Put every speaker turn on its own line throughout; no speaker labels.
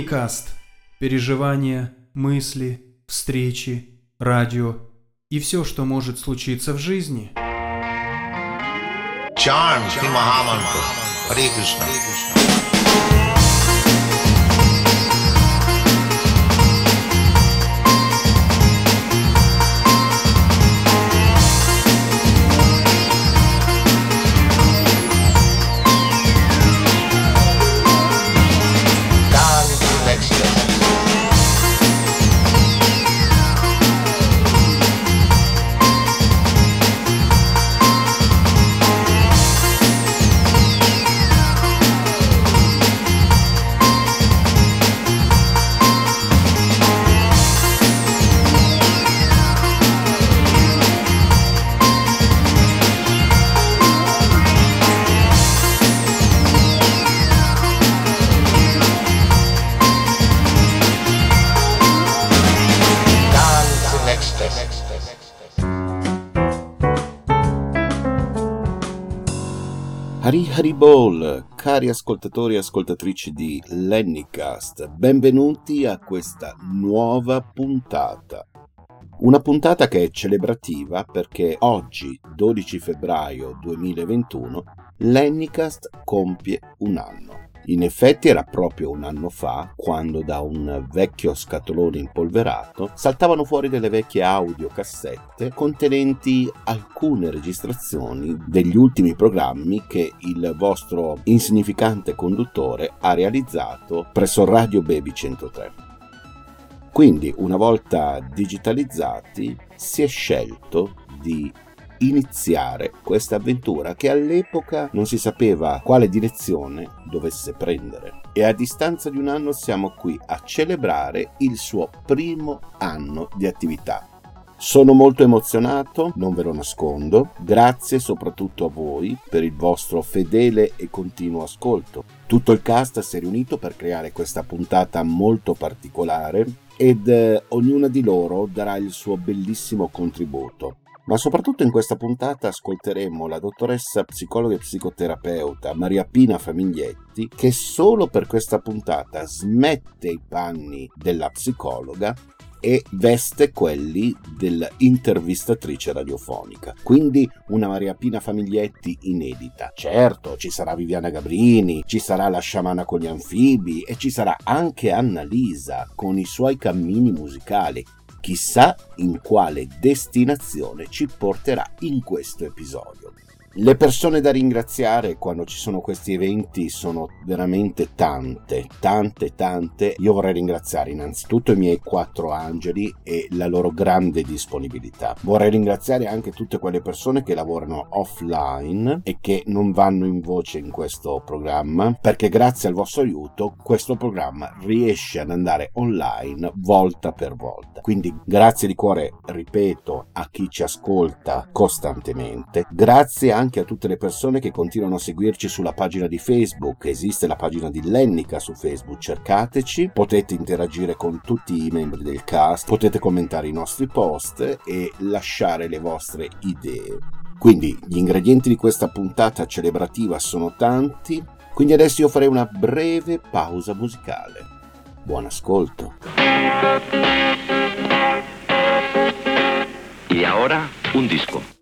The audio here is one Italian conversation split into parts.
Леникаст. Переживания, мысли, встречи, радио и все, что может случиться в жизни.
Shri Mahamantra. Hare Krishna.
Hari Hari Bol, cari ascoltatori e ascoltatrici di Lennycast, benvenuti a questa nuova puntata. Una puntata che è celebrativa perché oggi, 12 febbraio 2021, Lennycast compie un anno. In effetti era proprio un anno fa quando da un vecchio scatolone impolverato saltavano fuori delle vecchie audiocassette contenenti alcune registrazioni degli ultimi programmi che il vostro insignificante conduttore ha realizzato presso Radio Baby 103. Quindi, una volta digitalizzati, si è scelto di iniziare questa avventura che all'epoca non si sapeva quale direzione dovesse prendere. E a distanza di un anno siamo qui a celebrare il suo primo anno di attività. Sono molto emozionato, non ve lo nascondo, grazie soprattutto a voi per il vostro fedele e continuo ascolto. Tutto il cast si è riunito per creare questa puntata molto particolare ed eh, ognuna di loro darà il suo bellissimo contributo. Ma soprattutto in questa puntata ascolteremo la dottoressa psicologa e psicoterapeuta Maria Pina Famiglietti che solo per questa puntata smette i panni della psicologa e veste quelli dell'intervistatrice radiofonica. Quindi una Maria Pina Famiglietti inedita. Certo, ci sarà Viviana Gabrini, ci sarà la sciamana con gli anfibi e ci sarà anche Anna Lisa con i suoi cammini musicali. Chissà in quale destinazione ci porterà in questo episodio. Le persone da ringraziare quando ci sono questi eventi sono veramente tante, tante, tante. Io vorrei ringraziare innanzitutto i miei quattro angeli e la loro grande disponibilità. Vorrei ringraziare anche tutte quelle persone che lavorano offline e che non vanno in voce in questo programma, perché grazie al vostro aiuto questo programma riesce ad andare online volta per volta. Quindi grazie di cuore, ripeto, a chi ci ascolta costantemente. Grazie anche a tutte le persone che continuano a seguirci sulla pagina di Facebook. Esiste la pagina di Lennica su Facebook, cercateci. Potete interagire con tutti i membri del cast, potete commentare i nostri post e lasciare le vostre idee. Quindi gli ingredienti di questa puntata celebrativa sono tanti, quindi adesso io farei una breve pausa musicale. Buon ascolto.
Y ahora, un disco.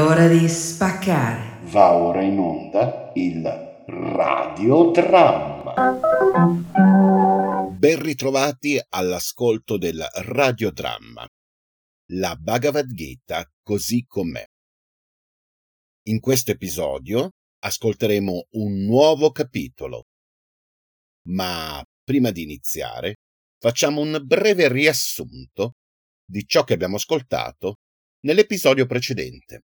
Ora di spaccare.
Va ora in onda il radiodramma. Ben ritrovati all'ascolto del radiodramma. La Bhagavad Gita così com'è. In questo episodio ascolteremo un nuovo capitolo. Ma prima di iniziare, facciamo un breve riassunto di ciò che abbiamo ascoltato nell'episodio precedente.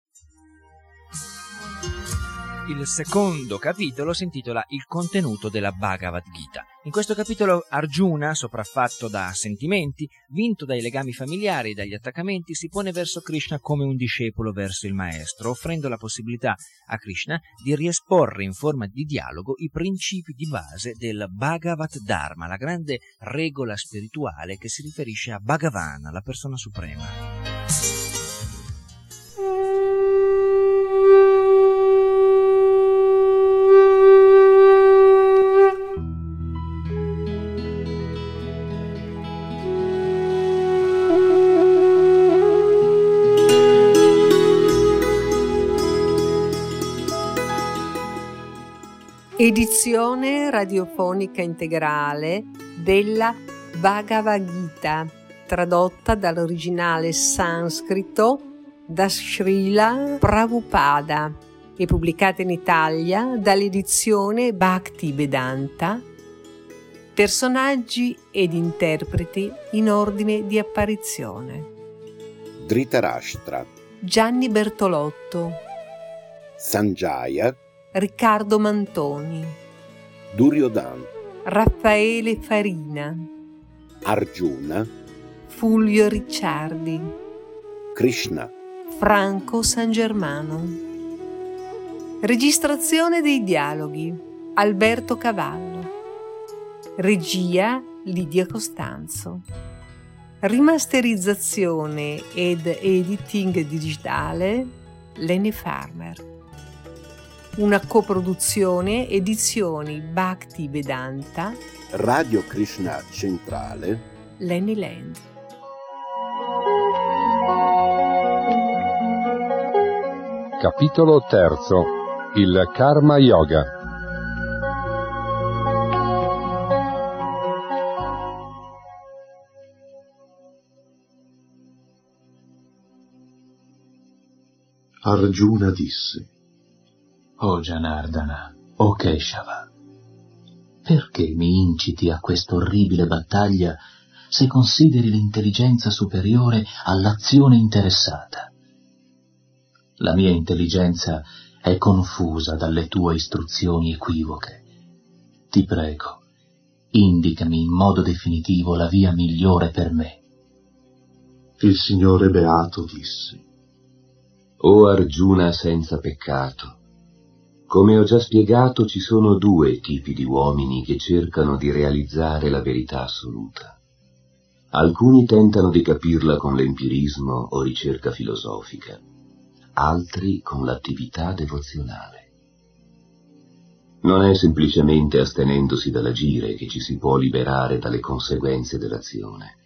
Il secondo capitolo si intitola Il contenuto della Bhagavad Gita. In questo capitolo Arjuna, sopraffatto da sentimenti, vinto dai legami familiari e dagli attaccamenti, si pone verso Krishna come un discepolo verso il maestro, offrendo la possibilità a Krishna di riesporre in forma di dialogo i principi di base del Bhagavad Dharma, la grande regola spirituale che si riferisce a Bhagavan, la persona suprema.
Edizione radiofonica integrale della Bhagavad Gita, tradotta dall'originale sanscrito da Srila Prabhupada e pubblicata in Italia dall'edizione Bhakti Vedanta. Personaggi ed interpreti in ordine di apparizione.
Dhritarashtra,
Gianni Bertolotto,
Sanjaya,
Riccardo Mantoni,
Duryodan,
Raffaele Farina,
Arjuna,
Fulvio Ricciardi,
Krishna,
Franco San Germano. Registrazione dei dialoghi Alberto Cavallo. Regia Lidia Costanzo. Rimasterizzazione ed editing digitale Lene Farmer. Una coproduzione edizioni Bhakti Vedanta
Radio Krishna Centrale,
Lenny Land.
Capitolo terzo. Il Karma Yoga.
Arjuna disse,
O Janardana, o Keshava, perché mi inciti a questa orribile battaglia se consideri l'intelligenza superiore all'azione interessata? La mia intelligenza è confusa dalle tue istruzioni equivoche. Ti prego, indicami in modo definitivo la via migliore per me.
Il Signore Beato disse,
O Arjuna senza peccato, come ho già spiegato ci sono due tipi di uomini che cercano di realizzare la verità assoluta. Alcuni tentano di capirla con l'empirismo o ricerca filosofica, altri con l'attività devozionale. Non è semplicemente astenendosi dall'agire che ci si può liberare dalle conseguenze dell'azione.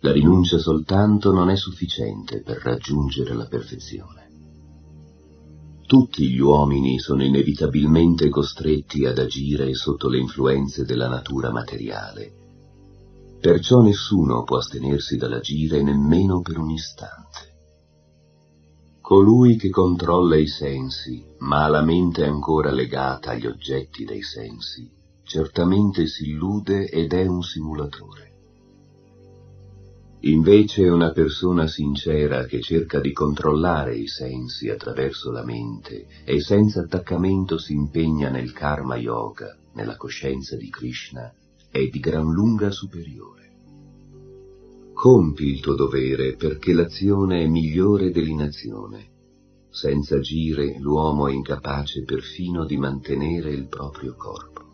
La rinuncia soltanto non è sufficiente per raggiungere la perfezione. Tutti gli uomini sono inevitabilmente costretti ad agire sotto le influenze della natura materiale. Perciò nessuno può astenersi dall'agire nemmeno per un istante. Colui che controlla i sensi, ma ha la mente ancora legata agli oggetti dei sensi, certamente si illude ed è un simulatore. Invece una persona sincera che cerca di controllare i sensi attraverso la mente e senza attaccamento si impegna nel karma yoga, nella coscienza di Krishna, è di gran lunga superiore. Compi il tuo dovere perché l'azione è migliore dell'inazione. Senza agire l'uomo è incapace perfino di mantenere il proprio corpo.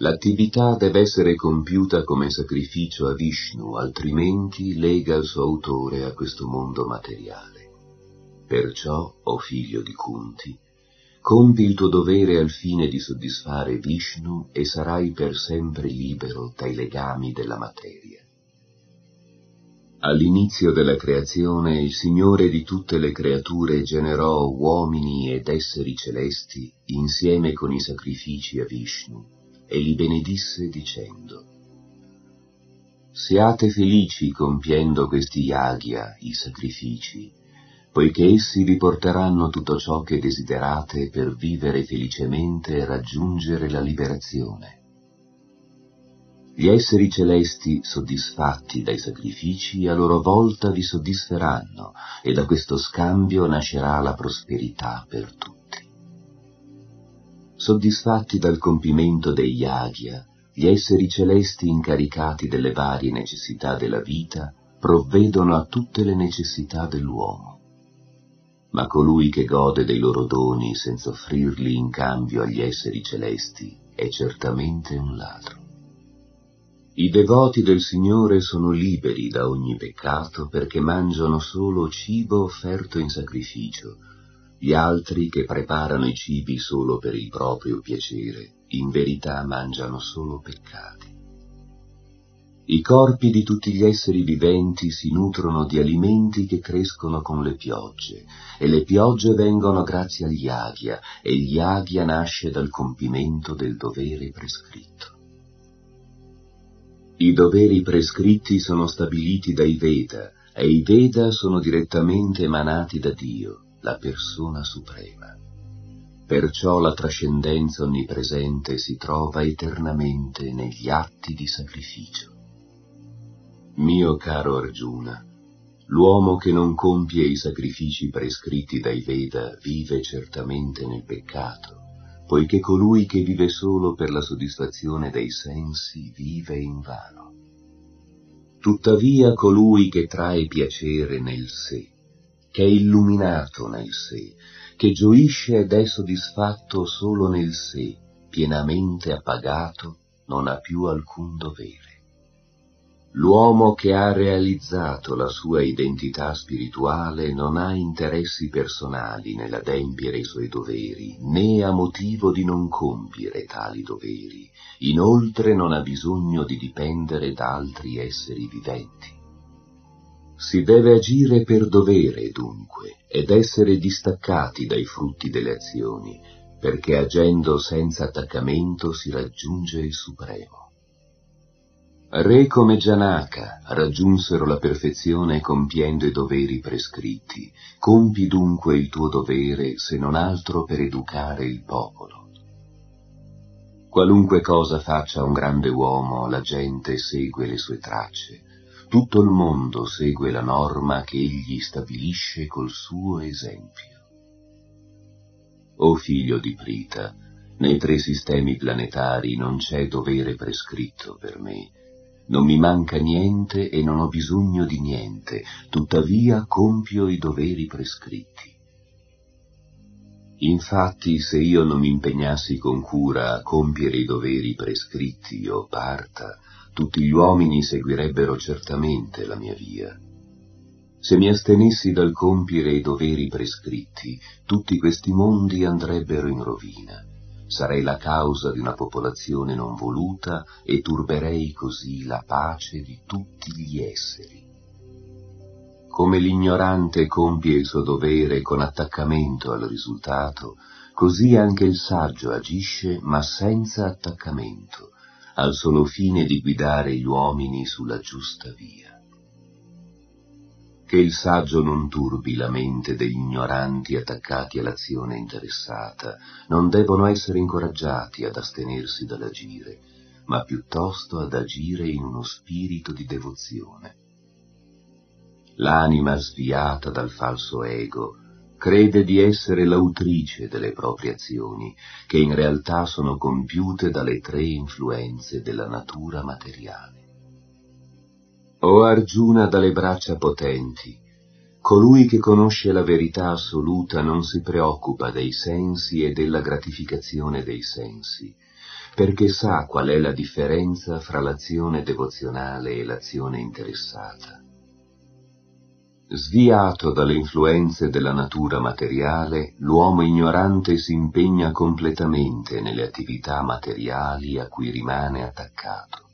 L'attività deve essere compiuta come sacrificio a Vishnu, altrimenti lega il suo autore a questo mondo materiale. Perciò, o oh figlio di Kunti, compi il tuo dovere al fine di soddisfare Vishnu e sarai per sempre libero dai legami della materia. All'inizio della creazione il Signore di tutte le creature generò uomini ed esseri celesti insieme con i sacrifici a Vishnu e li benedisse dicendo Siate felici compiendo questi yagya, i sacrifici, poiché essi vi porteranno tutto ciò che desiderate per vivere felicemente e raggiungere la liberazione. Gli esseri celesti, soddisfatti dai sacrifici, a loro volta vi soddisferanno, e da questo scambio nascerà la prosperità per tutti. Soddisfatti dal compimento dei yagya, gli esseri celesti incaricati delle varie necessità della vita provvedono a tutte le necessità dell'uomo ma colui che gode dei loro doni senza offrirli in cambio agli esseri celesti è certamente un ladro. I devoti del Signore sono liberi da ogni peccato perché mangiano solo cibo offerto in sacrificio. Gli altri che preparano i cibi solo per il proprio piacere, in verità mangiano solo peccati. I corpi di tutti gli esseri viventi si nutrono di alimenti che crescono con le piogge, e le piogge vengono grazie agli aghi, e gli aghi nasce dal compimento del dovere prescritto. I doveri prescritti sono stabiliti dai Veda, e i Veda sono direttamente emanati da Dio, la persona suprema. Perciò la trascendenza onnipresente si trova eternamente negli atti di sacrificio. Mio caro Arjuna, l'uomo che non compie i sacrifici prescritti dai Veda vive certamente nel peccato, poiché colui che vive solo per la soddisfazione dei sensi vive in vano. Tuttavia colui che trae piacere nel sé, che è illuminato nel sé, che gioisce ed è soddisfatto solo nel sé, pienamente appagato, non ha più alcun dovere. L'uomo che ha realizzato la sua identità spirituale non ha interessi personali nell'adempiere i suoi doveri, né ha motivo di non compiere tali doveri, inoltre non ha bisogno di dipendere da altri esseri viventi. Si deve agire per dovere, dunque, ed essere distaccati dai frutti delle azioni, perché agendo senza attaccamento si raggiunge il Supremo. Re come Gianaka raggiunsero la perfezione compiendo i doveri prescritti. Compi dunque il tuo dovere, se non altro per educare il popolo. Qualunque cosa faccia un grande uomo, la gente segue le sue tracce. Tutto il mondo segue la norma che egli stabilisce col suo esempio. O figlio di Prita, nei tre sistemi planetari non c'è dovere prescritto per me, non mi manca niente e non ho bisogno di niente, tuttavia compio i doveri prescritti. Infatti, se io non mi impegnassi con cura a compiere i doveri prescritti o parta, tutti gli uomini seguirebbero certamente la mia via. Se mi astenessi dal compiere i doveri prescritti, tutti questi mondi andrebbero in rovina sarei la causa di una popolazione non voluta e turberei così la pace di tutti gli esseri. Come l'ignorante compie il suo dovere con attaccamento al risultato, così anche il saggio agisce ma senza attaccamento, al solo fine di guidare gli uomini sulla giusta via che il saggio non turbi la mente degli ignoranti attaccati all'azione interessata, non devono essere incoraggiati ad astenersi dall'agire, ma piuttosto ad agire in uno spirito di devozione. L'anima sviata dal falso ego crede di essere l'autrice delle proprie azioni, che in realtà sono compiute dalle tre influenze della natura materiale. O Arjuna dalle braccia potenti, colui che conosce la verità assoluta non si preoccupa dei sensi e della gratificazione dei sensi, perché sa qual è la differenza fra l'azione devozionale e l'azione interessata. Sviato dalle influenze della natura materiale, l'uomo ignorante si impegna completamente nelle attività materiali a cui rimane attaccato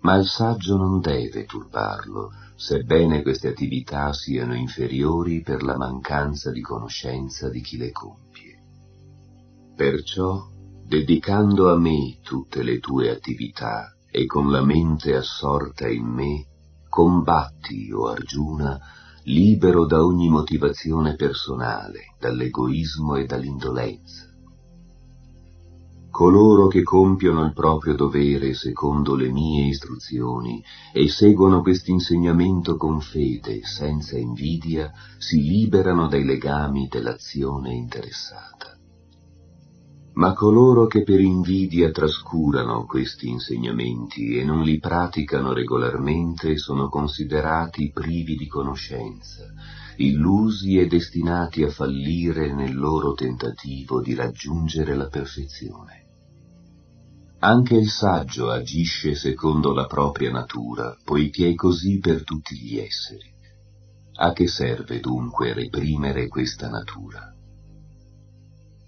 Ma il saggio non deve turbarlo, sebbene queste attività siano inferiori per la mancanza di conoscenza di chi le compie. Perciò, dedicando a me tutte le tue attività e con la mente assorta in me, combatti, o Arjuna, libero da ogni motivazione personale, dall'egoismo e dall'indolenza. Coloro che compiono il proprio dovere secondo le mie istruzioni e seguono quest'insegnamento con fede, senza invidia, si liberano dai legami dell'azione interessata. Ma coloro che per invidia trascurano questi insegnamenti e non li praticano regolarmente sono considerati privi di conoscenza, illusi e destinati a fallire nel loro tentativo di raggiungere la perfezione. Anche il saggio agisce secondo la propria natura, poiché è così per tutti gli esseri. A che serve dunque reprimere questa natura?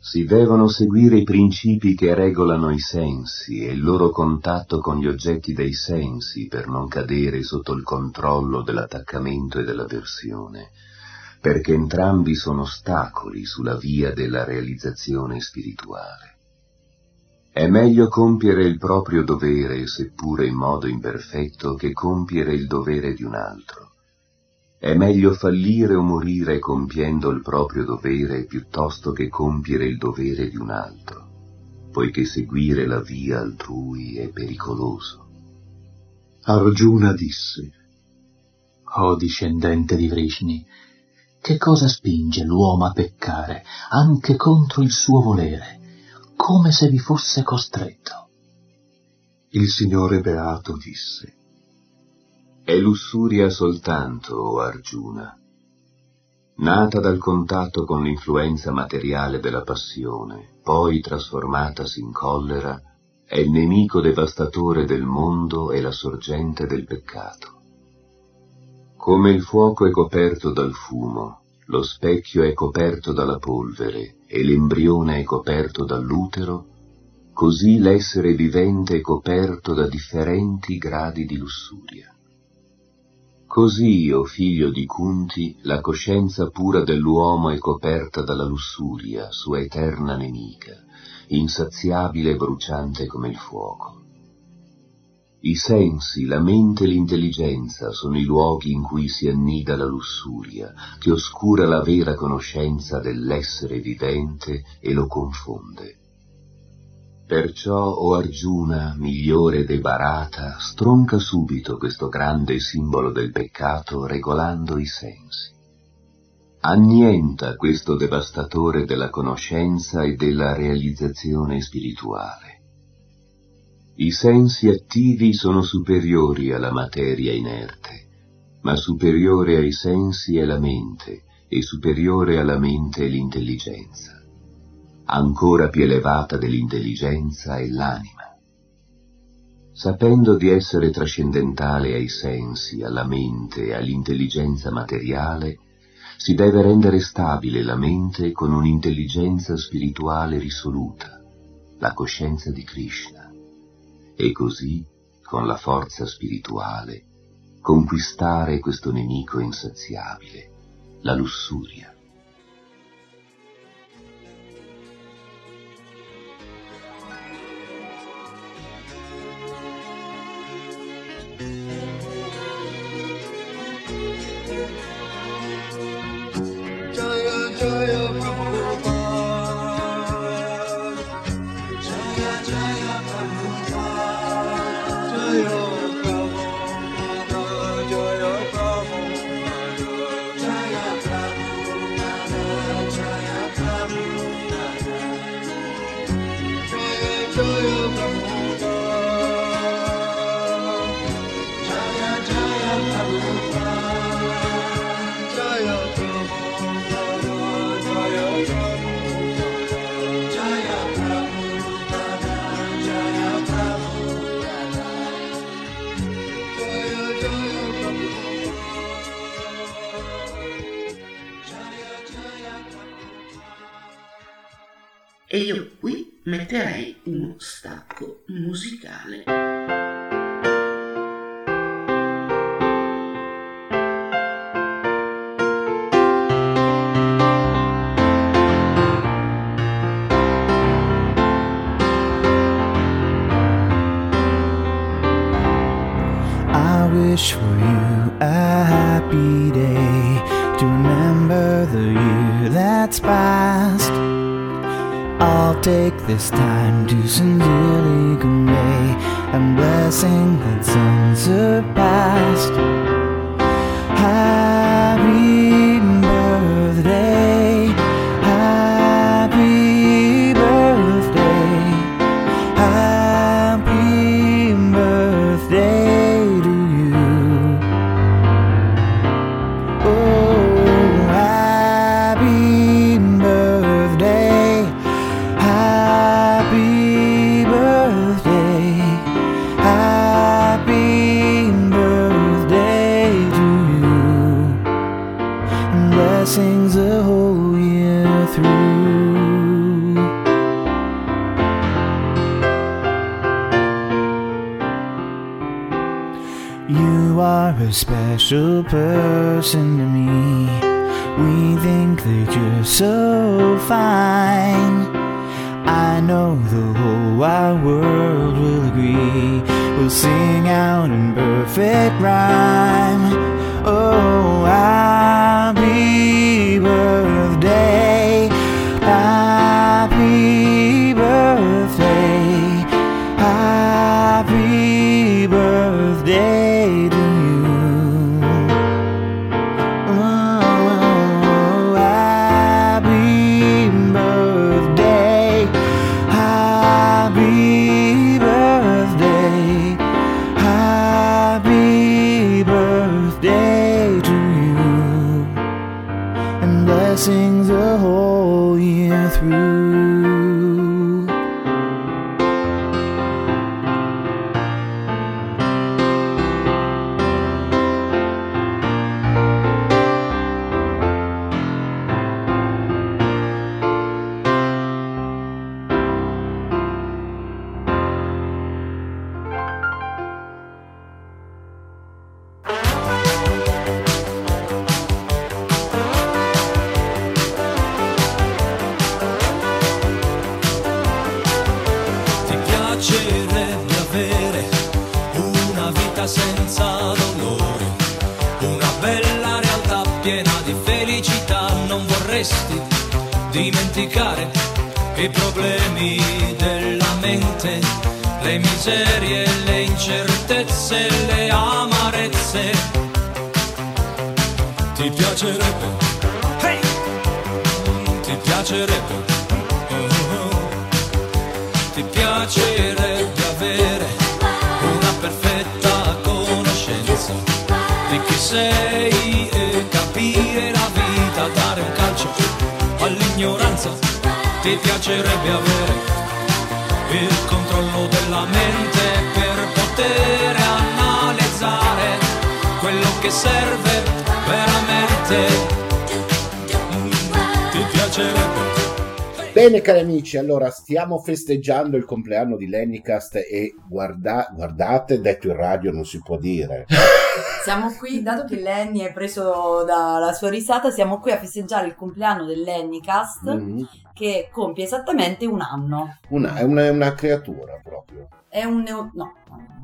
Si devono seguire i principi che regolano i sensi e il loro contatto con gli oggetti dei sensi per non cadere sotto il controllo dell'attaccamento e dell'avversione, perché entrambi sono ostacoli sulla via della realizzazione spirituale. È meglio compiere il proprio dovere, seppure in modo imperfetto, che compiere il dovere di un altro. È meglio fallire o morire compiendo il proprio dovere piuttosto che compiere il dovere di un altro, poiché seguire la via altrui è pericoloso.
Arjuna disse,
O discendente di Vrishni, che cosa spinge l'uomo a peccare anche contro il suo volere? come se vi fosse costretto.
Il Signore Beato disse,
È lussuria soltanto, o Arjuna, nata dal contatto con l'influenza materiale della passione, poi trasformatasi in collera, è il nemico devastatore del mondo e la sorgente del peccato. Come il fuoco è coperto dal fumo, lo specchio è coperto dalla polvere e l'embrione è coperto dall'utero, così l'essere vivente è coperto da differenti gradi di lussuria. Così, o figlio di Kunti, la coscienza pura dell'uomo è coperta dalla lussuria, sua eterna nemica, insaziabile e bruciante come il fuoco. I sensi, la mente e l'intelligenza sono i luoghi in cui si annida la lussuria, che oscura la vera conoscenza dell'essere vivente e lo confonde. Perciò, o Arjuna, migliore de Bharata, stronca subito questo grande simbolo del peccato regolando i sensi. Annienta questo devastatore della conoscenza e della realizzazione spirituale i sensi attivi sono superiori alla materia inerte, ma superiore ai sensi è la mente e superiore alla mente è l'intelligenza. Ancora più elevata dell'intelligenza è l'anima. Sapendo di essere trascendentale ai sensi, alla mente e all'intelligenza materiale, si deve rendere stabile la mente con un'intelligenza spirituale risoluta, la coscienza di Krishna e così, con la forza spirituale, conquistare questo nemico insaziabile, la lussuria.
A happy day to remember the year that's past. I'll take this time to sincerely convey a blessing that's unsurpassed. Person to me. We think that you're so fine. I know the whole wide world will agree. We'll sing out in perfect
vorresti dimenticare i problemi della mente, le miserie, le incertezze, le amarezze. Ti piacerebbe, hey! ti piacerebbe. oh, oh. Ti piacerebbe avere una perfetta conoscenza di chi sei e capire all'ignoranza. Ti piacerebbe avere il controllo della mente per poter analizzare quello che serve veramente. Ti piacerebbe.
Bene cari amici, allora stiamo festeggiando il compleanno di Lennycast e guarda- guardate, detto in radio non si può dire.
Siamo qui, dato che Lenny è preso dalla sua risata, siamo qui a festeggiare il compleanno del Lennycast
Mhm.
Che compie esattamente un anno.
Una- è, una, è una creatura proprio.
È un neo... no,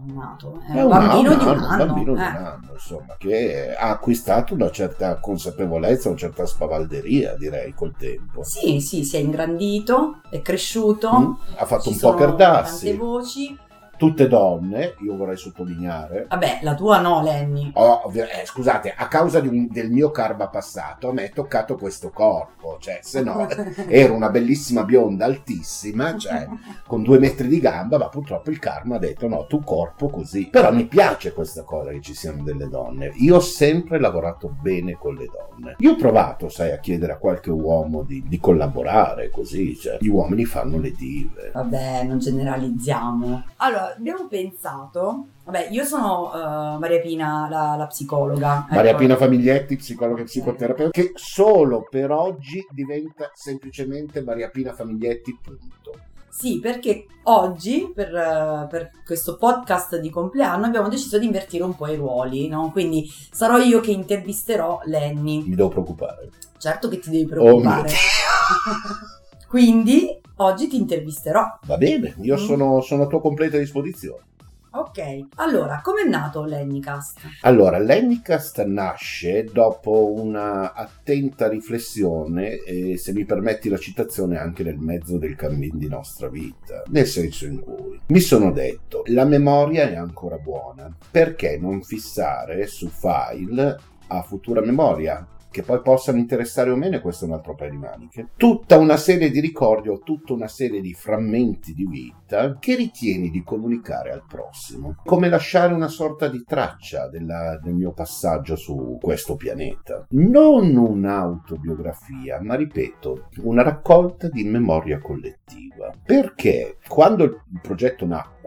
è nato, è,
È
un
un
bambino
anno,
di un
un
anno.
bambino di
eh.
un anno, insomma, che ha acquistato una certa consapevolezza, una certa spavalderia, direi, col tempo.
Sì, sì, si è ingrandito, è cresciuto.
Mm, ha fatto
ci
un po'
sono
cardassi.
Tante voci.
Tutte donne, io vorrei sottolineare.
Vabbè, la tua no, Lenny.
Ovvia- eh, scusate, a causa un- del mio karma passato, a me è toccato questo corpo, cioè, se no, ero una bellissima bionda altissima, cioè, con due metri di gamba, ma purtroppo il karma ha detto no, tu corpo così. Però mi piace questa cosa che ci siano delle donne. Io ho sempre lavorato bene con le donne. Io ho provato, sai, a chiedere a qualche uomo di, di collaborare così, cioè, gli uomini fanno le dive.
Vabbè, non generalizziamo. Allora, abbiamo pensato... Vabbè, io sono eh, Maria Pina, la, la psicologa.
Maria
ecco.
Pina Famiglietti, psicologa e psicoterapeuta, che solo per oggi diventa semplicemente Maria Pina Famiglietti, punto.
Sì, perché oggi, per, per questo podcast di compleanno, abbiamo deciso di invertire un po' i ruoli, no? Quindi sarò io che intervisterò Lenny.
Mi devo preoccupare.
Certo che ti devi
Oh mio
preoccupare. Quindi oggi ti intervisterò.
Va bene, io
Mm.
sono, sono a tua completa disposizione.
Ok, allora, com'è nato l'Ennicast?
Allora, l'Ennicast nasce dopo una attenta riflessione, e se mi permetti la citazione, anche nel mezzo del cammin di nostra vita. Nel senso in cui mi sono detto, la memoria è ancora buona, perché non fissare su file a futura memoria che poi possano interessare o meno, questo è un altro paio di maniche, tutta una serie di ricordi o tutta una serie di frammenti di vita che ritieni di comunicare al prossimo, come lasciare una sorta di traccia della, del mio passaggio su questo pianeta. Non un'autobiografia, ma ripeto, una raccolta di memoria collettiva. Perché quando il progetto nacque,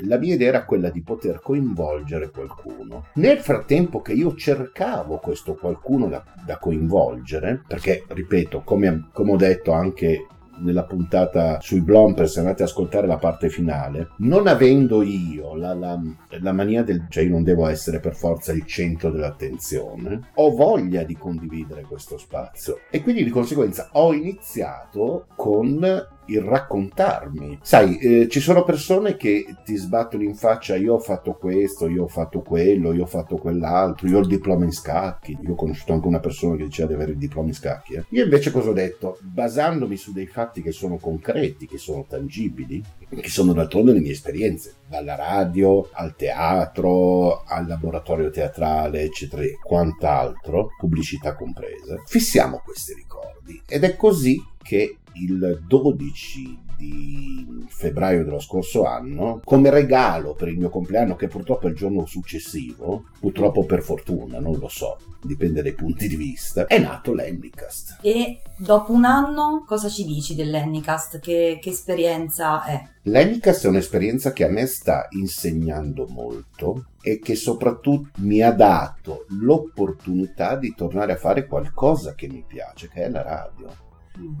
la mia idea era quella di poter coinvolgere qualcuno. Nel frattempo che io cercavo questo qualcuno da, da coinvolgere, perché, ripeto, come, come ho detto anche nella puntata sui Blomper, se andate ad ascoltare la parte finale, non avendo io la, la, la, mania del cioè io non devo essere per forza il centro dell'attenzione, ho voglia di condividere questo spazio e quindi di conseguenza ho iniziato con il raccontarmi. Sai, eh, ci sono persone che ti sbattono in faccia io ho fatto questo, io ho fatto quello, io ho fatto quell'altro, io ho il diploma in scacchi. Io ho conosciuto anche una persona che diceva di avere il diploma in scacchi. Eh. Io invece cosa ho detto? Basandomi su dei fatti che sono concreti, che sono tangibili, che sono d'altronde le mie esperienze, dalla radio al teatro, al laboratorio teatrale, eccetera, e quant'altro, pubblicità compresa, fissiamo questi ricordi. Ed è così che il 12 di febbraio dello scorso anno, come regalo per il mio compleanno, che purtroppo è il giorno successivo, purtroppo per fortuna, non lo so, dipende dai punti di vista, è nato l'Ennicast.
E dopo un anno cosa ci dici dell'Ennicast? Che, che esperienza è?
L'Ennicast è un'esperienza che a me sta insegnando molto e che soprattutto mi ha dato l'opportunità di tornare a fare qualcosa che mi piace, che è la radio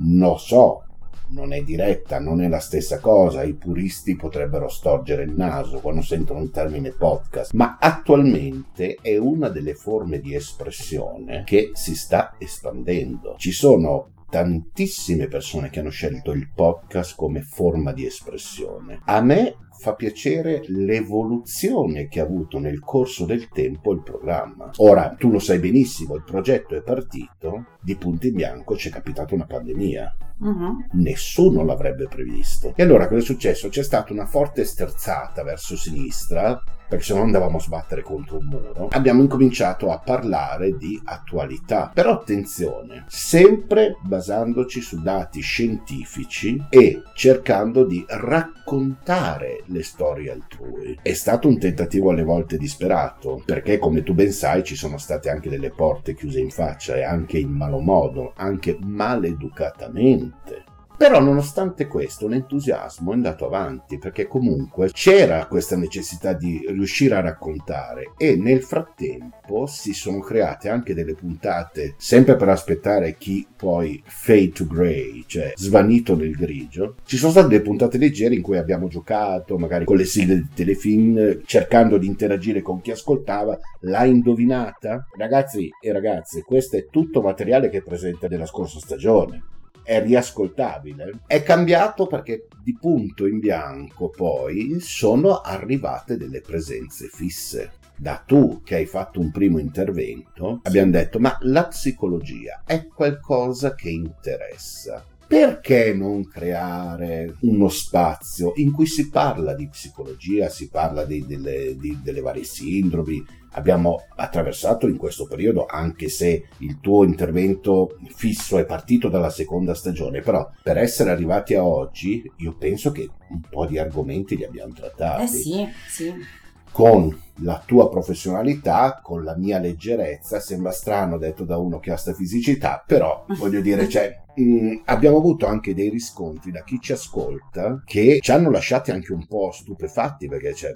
lo so, non è diretta, non è la stessa cosa, i puristi potrebbero storgere il naso quando sentono il termine podcast, ma attualmente è una delle forme di espressione che si sta espandendo. Ci sono tantissime persone che hanno scelto il podcast come forma di espressione. A me fa piacere l'evoluzione che ha avuto nel corso del tempo il programma. Ora, tu lo sai benissimo, il progetto è partito, di punto in bianco c'è capitata una pandemia. Uh-huh. Nessuno l'avrebbe previsto. E allora cosa è successo? C'è stata una forte sterzata verso sinistra perché se no andavamo a sbattere contro un muro, abbiamo incominciato a parlare di attualità. Però attenzione, sempre basandoci su dati scientifici e cercando di raccontare le storie altrui. È stato un tentativo alle volte disperato, perché come tu ben sai ci sono state anche delle porte chiuse in faccia e anche in malo modo, anche maleducatamente. Però nonostante questo un entusiasmo è andato avanti perché comunque c'era questa necessità di riuscire a raccontare e nel frattempo si sono create anche delle puntate sempre per aspettare chi poi fade to grey, cioè svanito nel grigio. Ci sono state delle puntate leggere in cui abbiamo giocato magari con le sigle di telefilm cercando di interagire con chi ascoltava, l'ha indovinata? Ragazzi e ragazze, questo è tutto materiale che è presente nella scorsa stagione è riascoltabile. È cambiato perché di punto in bianco poi sono arrivate delle presenze fisse. Da tu che hai fatto un primo intervento, abbiamo detto ma la psicologia è qualcosa che interessa perché non creare uno spazio in cui si parla di psicologia, si parla di, delle, di, delle, varie sindromi? Abbiamo attraversato in questo periodo, anche se il tuo intervento fisso è partito dalla seconda stagione, però per essere arrivati a oggi, io penso che un po' di argomenti li abbiamo trattati.
Eh sì, sì
con la tua professionalità, con la mia leggerezza, sembra strano detto da uno che ha sta fisicità, però voglio dire, cioè, mh, mm, abbiamo avuto anche dei riscontri da chi ci ascolta che ci hanno lasciati anche un po' stupefatti perché cioè,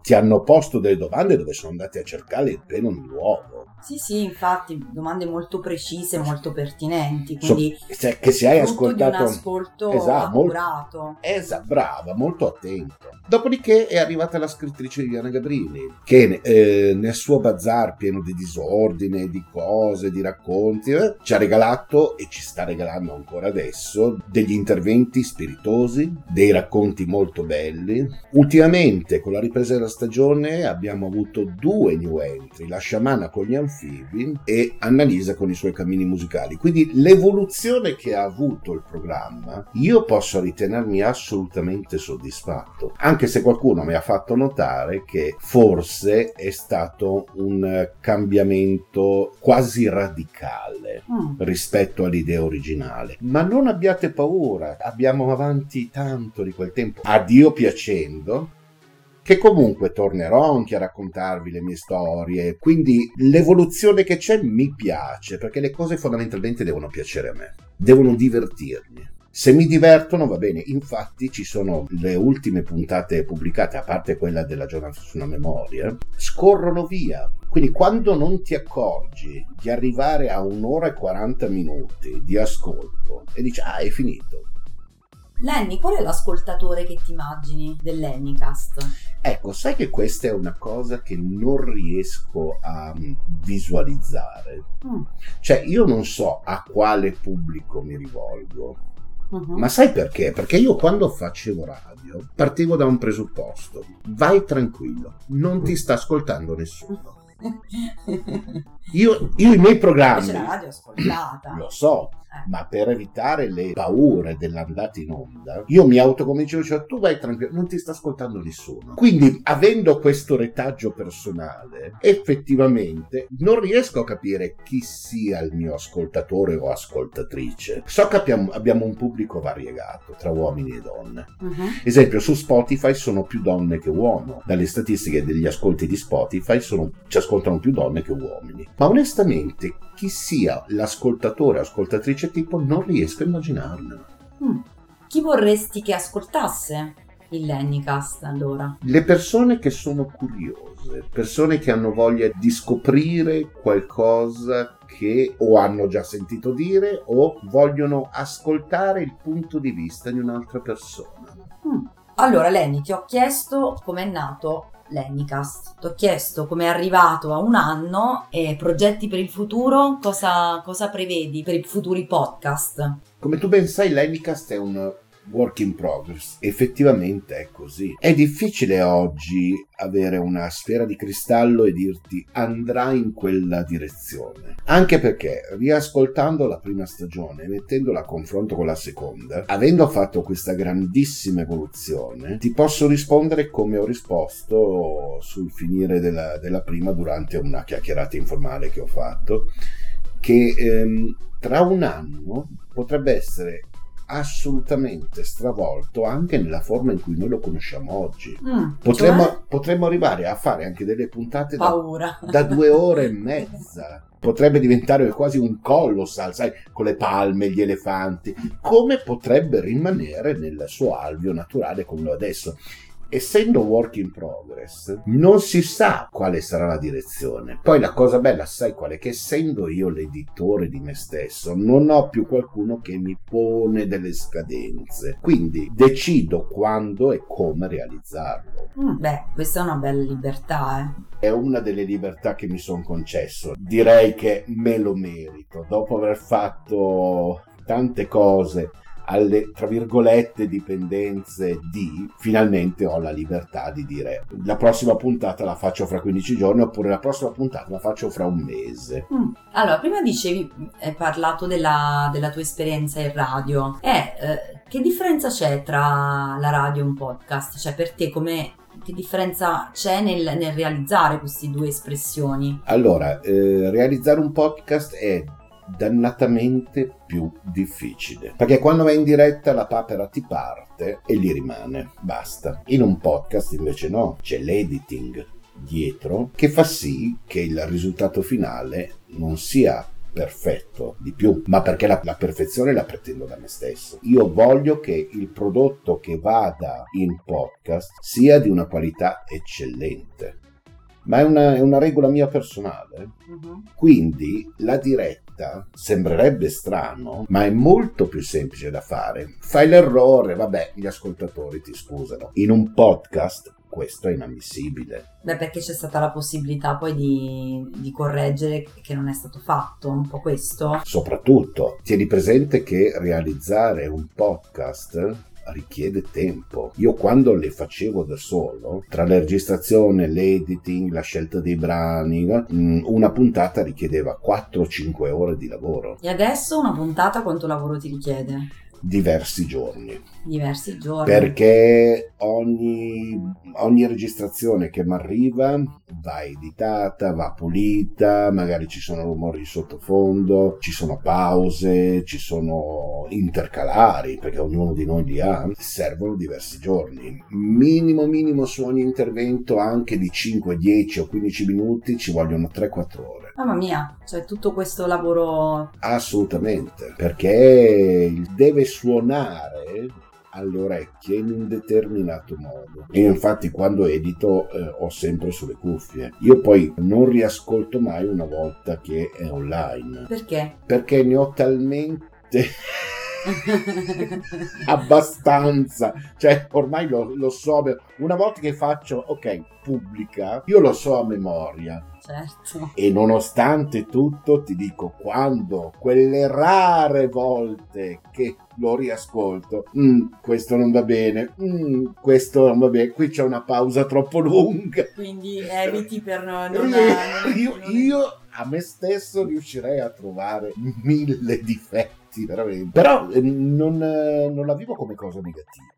ti hanno posto delle domande dove sono andati a cercare il pelo nell'uovo.
Sì, sì, infatti, domande molto precise, molto pertinenti. Quindi,
so, che se hai ascoltato.
un ascolto esatto, accurato.
Esatto, brava, molto attento. Dopodiché è arrivata la scrittrice Viviana Gabrini, che eh, nel suo bazar pieno di disordine, di cose, di racconti, eh, ci ha regalato e ci sta regalando ancora adesso degli interventi spiritosi, dei racconti molto belli. Ultimamente, con la ripresa della stagione, abbiamo avuto due new entry, la sciamana con gli anfibi e Annalisa con i suoi cammini musicali. Quindi l'evoluzione che ha avuto il programma, io posso ritenermi assolutamente soddisfatto anche se qualcuno mi ha fatto notare che forse è stato un cambiamento quasi radicale mm. rispetto all'idea originale. Ma non abbiate paura, abbiamo avanti tanto di quel tempo. A Dio piacendo, che comunque tornerò anche a raccontarvi le mie storie, quindi l'evoluzione che c'è mi piace, perché le cose fondamentalmente devono piacere a me, devono divertirmi. Se mi divertono va bene, infatti ci sono le ultime puntate pubblicate, a parte quella della giornata sulla memoria, scorrono via. Quindi quando non ti accorgi di arrivare a un'ora e 40 minuti di ascolto e dici ah è finito,
Lenny, qual è l'ascoltatore che ti immagini dell'Ennicast?
Ecco, sai che questa è una cosa che non riesco a mm, visualizzare. Mm. Cioè, io non so a quale pubblico mi rivolgo. Uh-huh. Ma sai perché? Perché io quando facevo radio partivo da un presupposto. Vai tranquillo, non ti sta ascoltando nessuno. Io, io i miei programmi...
C'è la radio ascoltata.
Lo so. Ma per evitare le paure dell'andata in onda, io mi autoconvincevo, cioè tu vai tranquillo, non ti sta ascoltando nessuno. Quindi, avendo questo retaggio personale, effettivamente non riesco a capire chi sia il mio ascoltatore o ascoltatrice. So che abbiamo, abbiamo un pubblico variegato tra uomini e donne. Uh-huh. Esempio, su Spotify sono più donne che uomini. Dalle statistiche degli ascolti di Spotify sono, ci ascoltano più donne che uomini. Ma onestamente, chi sia l'ascoltatore o ascoltatrice tipo non riesco a immaginarmelo.
Mm. Chi vorresti che ascoltasse il Lennycast allora?
Le persone che sono curiose, persone che hanno voglia di scoprire qualcosa che o hanno già sentito dire o vogliono ascoltare il punto di vista di un'altra persona.
Mm. Allora Lenny, ti ho chiesto com'è nato l'Ennicast. Ti ho chiesto come è arrivato a un anno e progetti per il futuro, cosa, cosa prevedi per i futuri podcast?
Come tu ben sai, l'Ennicast è un work in progress. Effettivamente è così. È difficile oggi avere una sfera di cristallo e dirti andrà in quella direzione. Anche perché riascoltando la prima stagione, mettendola a confronto con la seconda, avendo fatto questa grandissima evoluzione, ti posso rispondere come ho risposto sul finire della, della prima durante una chiacchierata informale che ho fatto, che ehm, tra un anno potrebbe essere assolutamente stravolto anche nella forma in cui noi lo conosciamo oggi. Mm, potremmo, cioè? potremmo, arrivare a fare anche delle puntate da, da, due ore e mezza. Potrebbe diventare quasi un colossal, sai, con le palme, gli elefanti, come potrebbe rimanere nel suo alveo naturale come lo adesso essendo work in progress, non si sa quale sarà la direzione. Poi la cosa bella, sai qual è? Che essendo io l'editore di me stesso, non ho più qualcuno che mi pone delle scadenze. Quindi decido quando e come realizzarlo.
Mm, beh, questa è una bella libertà,
eh. È una delle libertà che mi sono concesso. Direi che me lo merito. Dopo aver fatto tante cose alle tra virgolette dipendenze di finalmente ho la libertà di dire la prossima puntata la faccio fra 15 giorni oppure la prossima puntata la faccio fra un mese
mm. allora prima dicevi hai parlato della, della tua esperienza in radio eh, eh, che differenza c'è tra la radio e un podcast cioè per te come che differenza c'è nel, nel, realizzare queste due espressioni?
Allora, eh, realizzare un podcast è dannatamente più difficile. Perché quando vai in diretta la papera ti parte e gli rimane, basta. In un podcast invece no, c'è l'editing dietro che fa sì che il risultato finale non sia perfetto di più, ma perché la, la, perfezione la pretendo da me stesso. Io voglio che il prodotto che vada in podcast sia di una qualità eccellente. ma è una, è una regola mia personale.
Mhm.
Quindi la diretta sembrerebbe strano, ma è molto più semplice da fare. Fai l'errore, vabbè, gli ascoltatori ti scusano. In un podcast questo è inammissibile.
Beh, perché c'è stata la possibilità poi di, di correggere che non è stato fatto, un po' questo.
Soprattutto, tieni presente che realizzare un podcast richiede tempo. Io quando le facevo da solo, tra la registrazione, l'editing, la scelta dei brani, mh, una puntata richiedeva 4-5 ore di lavoro,
E adesso una puntata quanto lavoro ti richiede?
Diversi giorni.
Diversi giorni.
Perché ogni, ogni registrazione che mi arriva va editata, va pulita, magari ci sono rumori di sottofondo, ci sono pause, ci sono intercalari, perché ognuno di noi li ha, servono diversi giorni. Minimo, minimo su ogni intervento, anche di 5, 10 o 15 minuti, ci vogliono 3-4 ore.
Mamma mia, cioè tutto questo lavoro...
Assolutamente, perché deve suonare alle orecchie in un determinato modo. E infatti quando edito eh, ho sempre sulle cuffie. Io poi non riascolto mai una volta che è online.
Perché?
Perché ne ho talmente abbastanza cioè ormai lo, lo so una volta che faccio ok pubblica io lo so a memoria
certo.
e nonostante tutto ti dico quando quelle rare volte che lo riascolto "Mm, questo non va bene mm, questo non va bene qui c'è una pausa troppo lunga.
Quindi eviti per non... non-
io, io a me stesso riuscirei a trovare mille difetti veramente. Però eh, non, eh, non la vivo come cosa negativa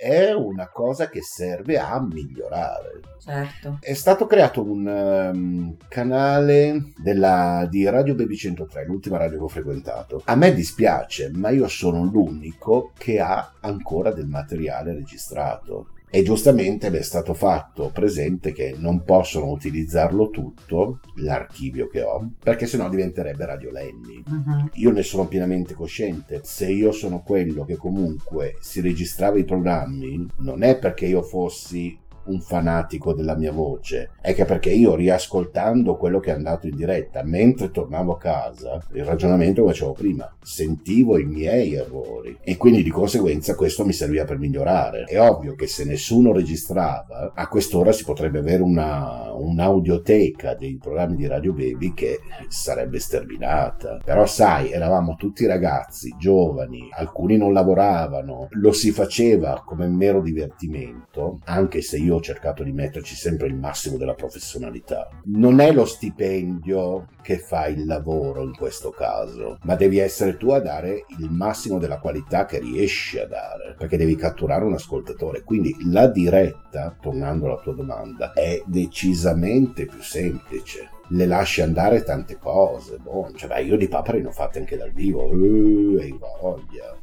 è una cosa che serve a migliorare
Certo.
è stato creato un ehm, canale della- di Radio Baby 103, l'ultima radio che ho frequentato. A me dispiace, ma io sono l'unico che ha ancora del materiale registrato. E giustamente mi è stato fatto presente che non possono utilizzarlo tutto, l'archivio che ho, perché sennò diventerebbe Radio Lenny.
Mhm.
Io ne sono pienamente cosciente. Se io sono quello che comunque si registrava i programmi, non è perché io fossi un fanatico della mia voce, è che perché io riascoltando quello che è andato in diretta mentre tornavo a casa, il ragionamento che facevo prima, sentivo i miei errori e quindi di conseguenza questo mi serviva per migliorare. È ovvio che se nessuno registrava, a quest'ora si potrebbe avere una, un'audioteca dei programmi di Radio Baby che sarebbe sterminata. Però sai, eravamo tutti ragazzi, giovani, alcuni non lavoravano, lo si faceva come mero divertimento, anche se io ho cercato di metterci sempre il massimo della professionalità. Non è lo stipendio che fa il lavoro in questo caso, ma devi essere tu a dare il massimo della qualità che riesci a dare, perché devi catturare un ascoltatore. Quindi la diretta, tornando alla tua domanda, è decisamente più semplice. Le lasci andare tante cose, boh, cioè, beh, io di papere ne ho fatte anche dal vivo, eh, hai voglia.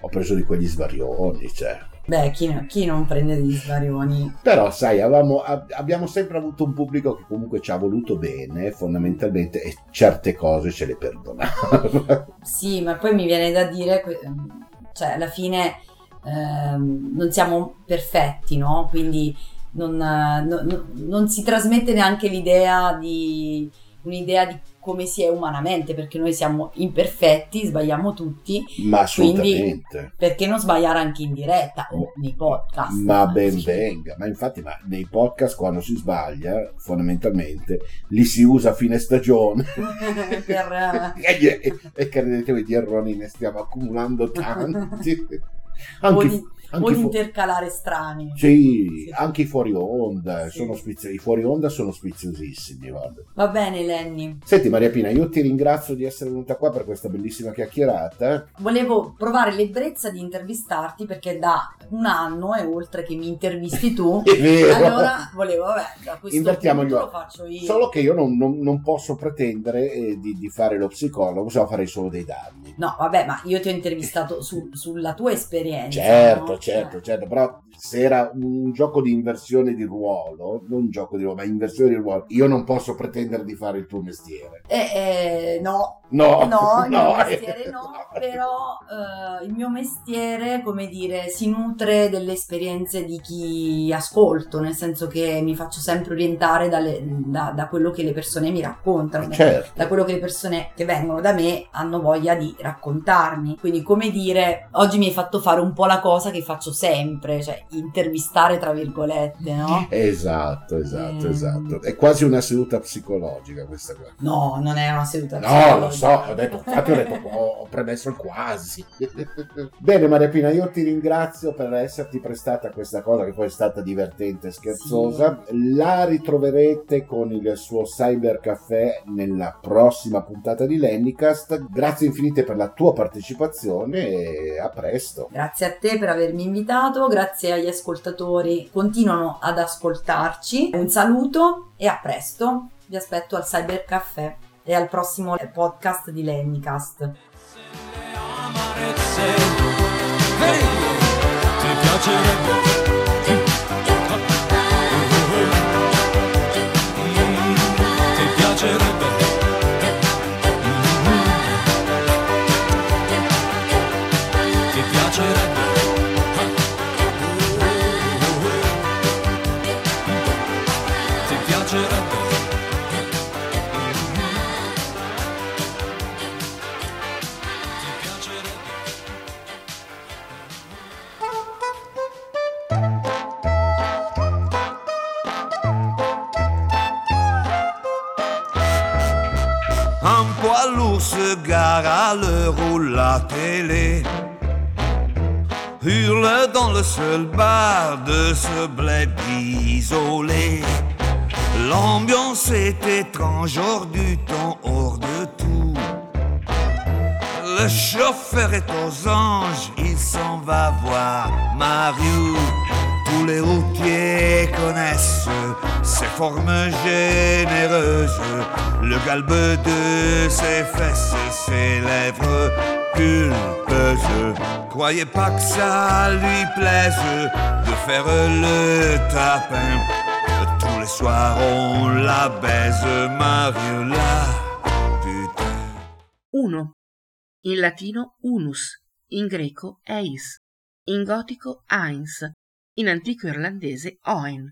Ho preso di quegli svarioni, cioè.
Beh, chi, chi non prende degli svarioni?
Però, sai, avevamo- ab- abbiamo sempre avuto un pubblico che comunque ci ha voluto bene, fondamentalmente, e certe cose ce le perdonava.
Sì, ma poi mi viene da dire, que- cioè alla fine ehm, non siamo perfetti, no? Quindi non, eh, no- no- non si trasmette neanche l'idea di un'idea di come si è umanamente, perché noi siamo imperfetti, sbagliamo tutti.
Ma
Quindi
assolutamente.
perché non sbagliare anche in diretta o nei podcast?
Ma ben venga, ma infatti ma nei podcast quando si sbaglia, fondamentalmente, li si usa a fine stagione.
per,
e, e- e credetemi, di errori ne stiamo accumulando tanti. Anche, anche
o
fu-
intercalare strani.
sì, anche i fuori onda, sono spizio- i fuori onda sono sfiziosissimi.
Va bene, Lenny.
Senti Maria Pina, io ti ringrazio di essere venuta qua per questa bellissima chiacchierata.
Volevo provare l'ebbrezza di intervistarti perché da un anno e oltre che mi intervisti tu, allora volevo, vabbè, a questo
Invertiamo gli
punto lo faccio io.
Solo che io non, non- non posso pretendere eh, di, di fare lo psicologo, se no farei solo dei danni.
No, vabbè, ma io ti ho intervistato su- sulla tua esperienza.
Certo,
no?
Certo, certo, però se era un gioco di inversione di ruolo, non un gioco di ruolo, ma inversione di ruolo, io non posso pretendere di fare il tuo mestiere.
Eh, eh, no,
No,
no, il mio
no.
mestiere no, però eh, il mio mestiere, come dire, si nutre delle esperienze di chi ascolto, nel senso che mi faccio sempre orientare dalle- da, da quello che le persone mi raccontano, da-
Certo.
da quello che le persone che vengono da me hanno voglia di raccontarmi. Quindi, come dire, oggi mi hai fatto fare un po' la cosa che faccio sempre, cioè intervistare tra virgolette, no?
Esatto, esatto,
Mm.
esatto. È quasi una seduta psicologica questa qua.
No, non è una seduta
No,
psicologica.
lo so, ho detto, infatti ho detto, ho, premesso il quasi. Bene Maria Pina, io ti ringrazio per esserti prestata a questa cosa che poi è stata divertente e scherzosa. La ritroverete con il suo Cyber Café nella prossima puntata di Lennycast. Grazie infinite per la tua partecipazione e a presto.
Grazie a te per avermi invitato, grazie agli ascoltatori che continuano ad ascoltarci. Un saluto e a presto. Vi aspetto al Cyber Caffè e al prossimo podcast di Lennycast.
Ehi,
seul bar de ce bled isolé. L'ambiance est étrange, hors du temps, hors de tout. Le chauffeur est aux anges, il s'en va voir Mario. Tous les routiers connaissent ses formes généreuses, le galbe de ses fesses ses lèvres pulpeuses. Croyez pas que ça lui plaise de faire le tapin. Tous les soirs on la baise, Mariola. Putain.
1. In latino unus, in greco eis, in gotico eins, in antico irlandese oen.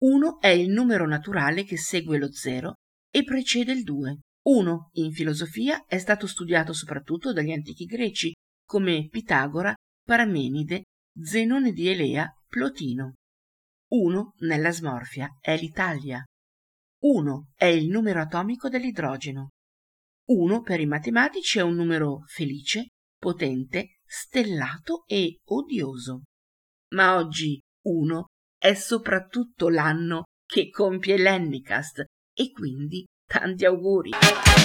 1 è il numero naturale che segue lo zero e precede il 2. 1 in filosofia è stato studiato soprattutto dagli antichi greci come Pitagora, Parmenide, Zenone di Elea, Plotino. 1 nella smorfia è l'Italia. 1 è il numero atomico dell'idrogeno. 1 per i matematici è un numero felice, potente, stellato e odioso. Ma oggi 1 è soprattutto l'anno che compie l'Ennicast e quindi tanti auguri.
This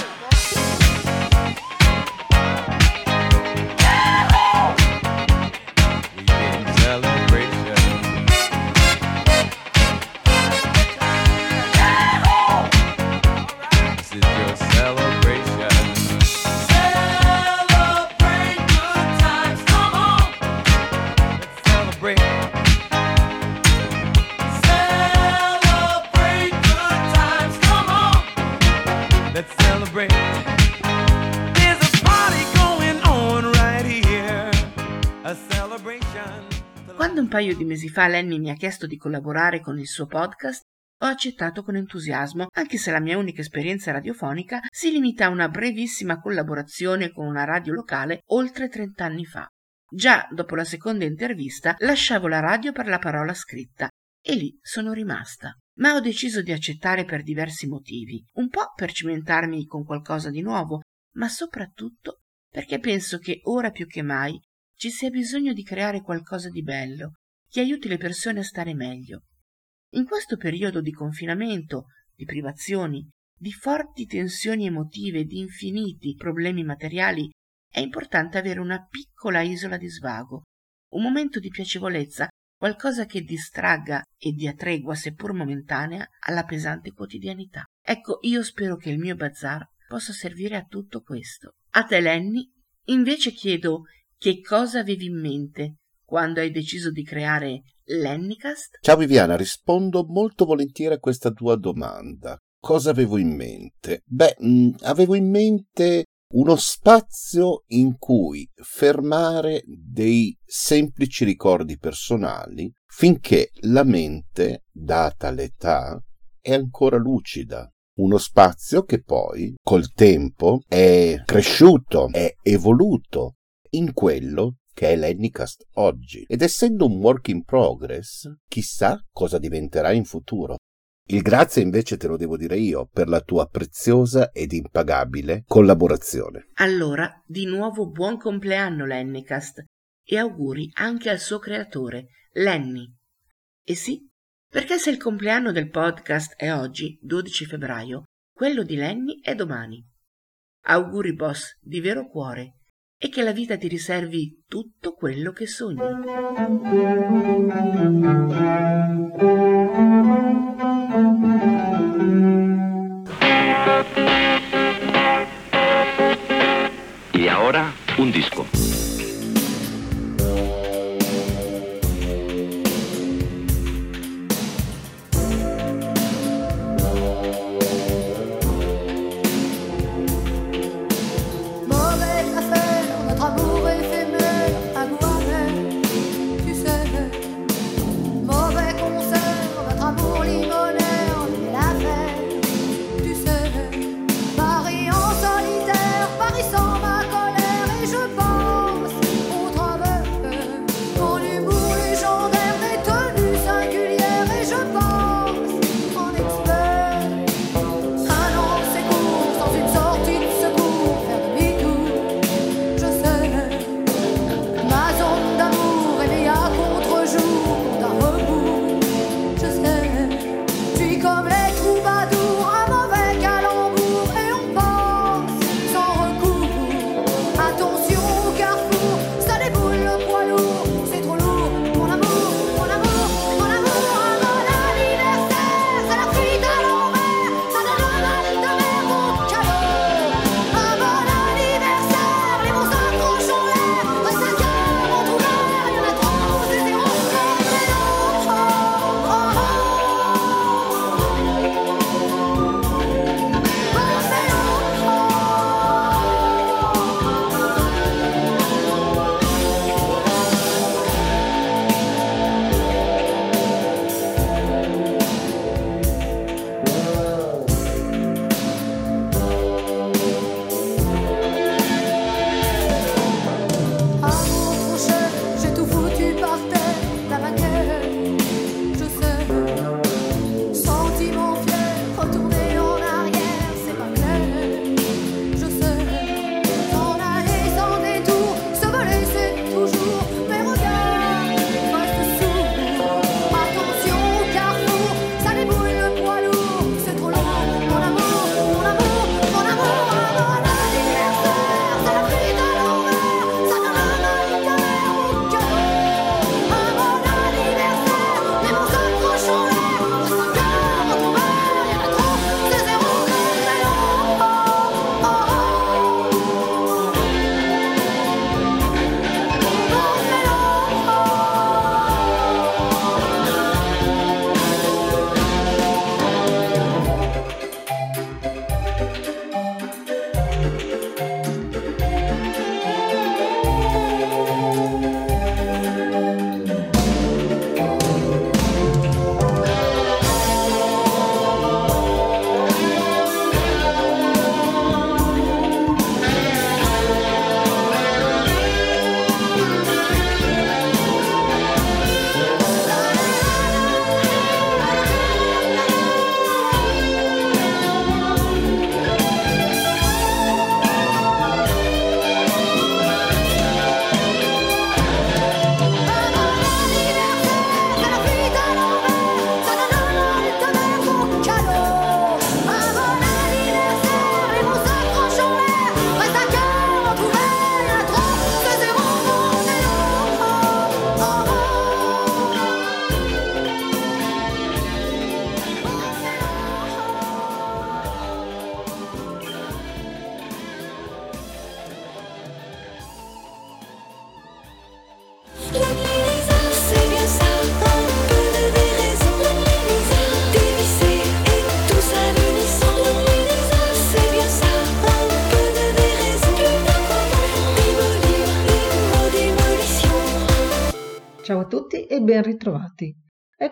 Quando un paio di mesi fa Lenny mi ha chiesto di collaborare con il suo podcast, ho accettato con entusiasmo, anche se la mia unica esperienza radiofonica si limita a una brevissima collaborazione con una radio locale oltre 30 anni fa. Già dopo la seconda intervista lasciavo la radio per la parola scritta e lì sono rimasta. Ma ho deciso di accettare per diversi motivi, un po' per cimentarmi con qualcosa di nuovo, ma soprattutto perché penso che ora più che mai ci sia bisogno di creare qualcosa di bello, che aiuti le persone a stare meglio. In questo periodo di confinamento, di privazioni, di forti tensioni emotive di infiniti problemi materiali, è importante avere una piccola isola di svago, un momento di piacevolezza, qualcosa che distragga e dia tregua, seppur momentanea, alla pesante quotidianità. Ecco, io spero che il mio bazar possa servire a tutto questo. A te, Lenny, invece chiedo che cosa avevi in mente quando hai deciso di creare Lennicast?
Ciao Viviana, rispondo molto volentieri a questa tua domanda. Cosa avevo in mente? Beh, mh, avevo in mente uno spazio in cui fermare dei semplici ricordi personali finché la mente, data l'età, è ancora lucida. Uno spazio che poi, col tempo, è cresciuto, è evoluto in quello che è l'Ennicast oggi. Ed essendo un work in progress, chissà cosa diventerà in futuro. Il grazie invece te lo devo dire io per la tua preziosa ed impagabile collaborazione.
Allora, di nuovo buon compleanno Lennicast e auguri anche al suo creatore, Lenny. E sì, perché se il compleanno del podcast è oggi, 12 febbraio, quello di Lenny è domani. Auguri boss di vero cuore e che la vita ti riservi tutto quello che sogni.
Y ahora un disco.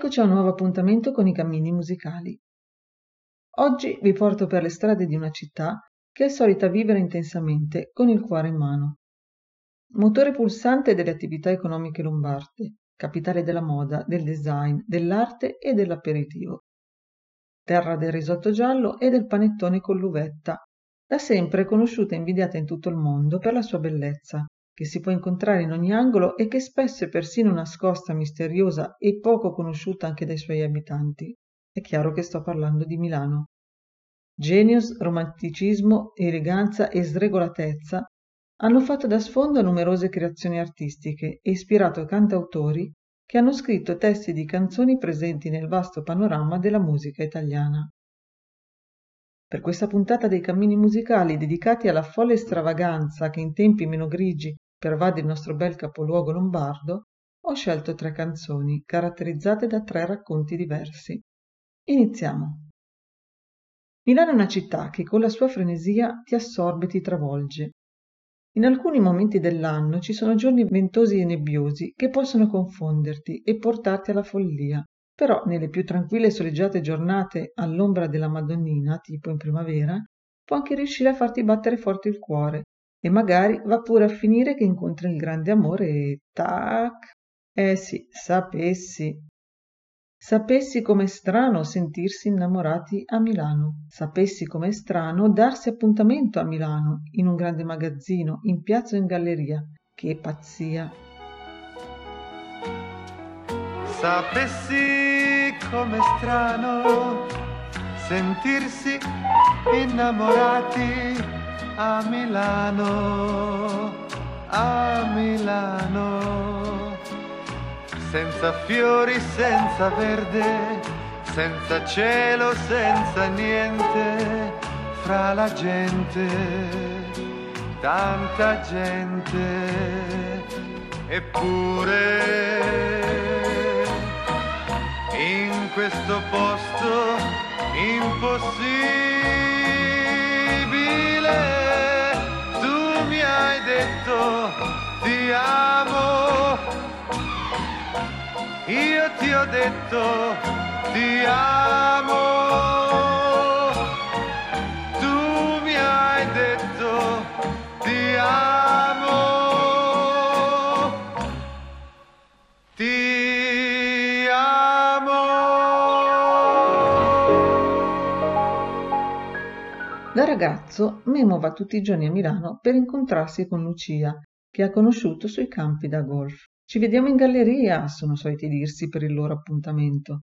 Eccoci a un nuovo appuntamento con i cammini musicali. Oggi vi porto per le strade di una città che è solita vivere intensamente con il cuore in mano. Motore pulsante delle attività economiche lombarde, capitale della moda, del design, dell'arte e dell'aperitivo. Terra del risotto giallo e del panettone con l'uvetta, da sempre conosciuta e invidiata in tutto il mondo per la sua bellezza, che si può incontrare in ogni angolo e che spesso è persino nascosta, misteriosa e poco conosciuta anche dai suoi abitanti. È chiaro che sto parlando di Milano. Genius, romanticismo, eleganza e sregolatezza hanno fatto da sfondo numerose creazioni artistiche e ispirato cantautori che hanno scritto testi di canzoni presenti nel vasto panorama della musica italiana. Per questa puntata dei cammini musicali dedicati alla folle stravaganza che in tempi meno grigi pervade il nostro bel capoluogo lombardo, ho scelto tre canzoni caratterizzate da tre racconti diversi. Iniziamo. Milano è una città che con la sua frenesia ti assorbe e ti travolge. In alcuni momenti dell'anno ci sono giorni ventosi e nebbiosi che possono confonderti e portarti alla follia, però nelle più tranquille e soleggiate giornate all'ombra della Madonnina, tipo in primavera, può anche riuscire a farti battere forte il cuore e magari va pure a finire che incontri il grande amore e tac. Eh sì, sapessi. Sapessi com'è strano sentirsi innamorati a Milano. Sapessi com'è strano darsi appuntamento a Milano, in un grande magazzino, in piazza o in galleria. Che pazzia.
Sapessi com'è strano sentirsi innamorati a Milano, a Milano, senza fiori, senza verde, senza cielo, senza niente, fra la gente, tanta gente, eppure in questo posto impossibile detto ti amo. Io ti ho detto ti amo
ragazzo Memo va tutti i giorni a Milano per incontrarsi con Lucia, che ha conosciuto sui campi da golf. Ci vediamo in galleria, sono soliti dirsi per il loro appuntamento.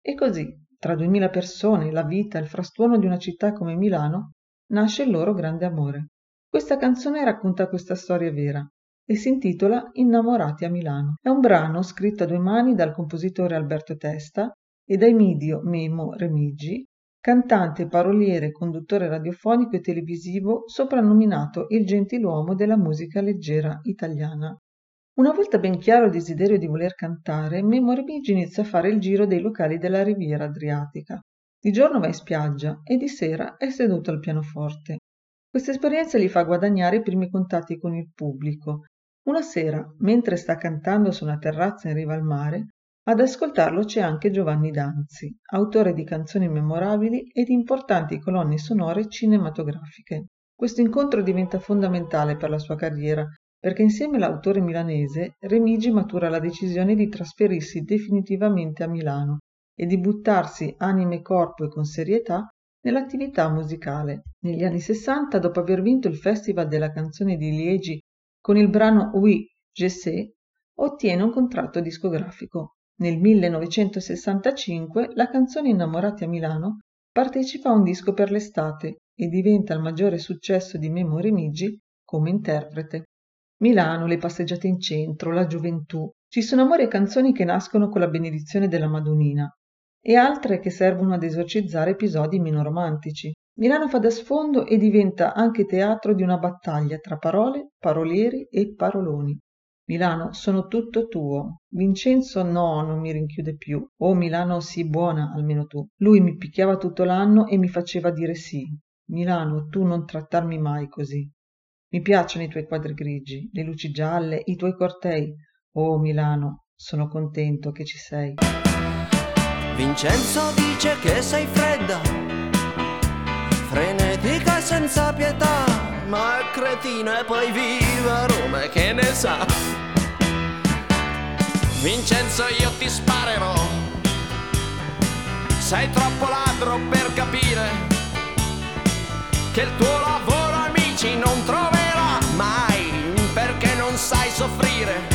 E così, tra duemila persone, la vita, il frastuono di una città come Milano, nasce il loro grande amore. Questa canzone racconta questa storia vera e si intitola Innamorati a Milano. È un brano scritto a due mani dal compositore Alberto Testa e dai Midio Memo Remigi, cantante, paroliere, conduttore radiofonico e televisivo soprannominato il gentiluomo della musica leggera italiana. Una volta ben chiaro il desiderio di voler cantare, Memo Remigi inizia a fare il giro dei locali della riviera adriatica. Di giorno va in spiaggia e di sera è seduto al pianoforte. Questa esperienza gli fa guadagnare i primi contatti con il pubblico. Una sera, mentre sta cantando su una terrazza in riva al mare, ad ascoltarlo c'è anche Giovanni Danzi, autore di canzoni memorabili e di importanti colonne sonore cinematografiche. Questo incontro diventa fondamentale per la sua carriera perché insieme all'autore milanese Remigi matura la decisione di trasferirsi definitivamente a Milano e di buttarsi anima e corpo e con serietà nell'attività musicale. Negli anni 60, dopo aver vinto il Festival della canzone di Liegi con il brano Oui, je sais, ottiene un contratto discografico. Nel 1965 la canzone Innamorati a Milano partecipa a un disco per l'estate e diventa il maggiore successo di Memo Remigi come interprete. Milano, le passeggiate in centro, la gioventù. Ci sono amori e canzoni che nascono con la benedizione della Madonnina e altre che servono ad esorcizzare episodi meno romantici. Milano fa da sfondo e diventa anche teatro di una battaglia tra parole, parolieri e paroloni. Milano, sono tutto tuo. Vincenzo no, non mi rinchiude più. Oh Milano, sii buona, almeno tu. Lui mi picchiava tutto l'anno e mi faceva dire sì. Milano, tu non trattarmi mai così. Mi piacciono i tuoi quadri grigi, le luci gialle, i tuoi cortei. Oh Milano, Sono contento che ci sei.
Vincenzo dice che sei fredda, senza pietà, ma è cretino e poi viva Roma che ne sa. Vincenzo io ti sparerò, sei troppo ladro per capire che il tuo lavoro amici non troverà mai perché non sai soffrire.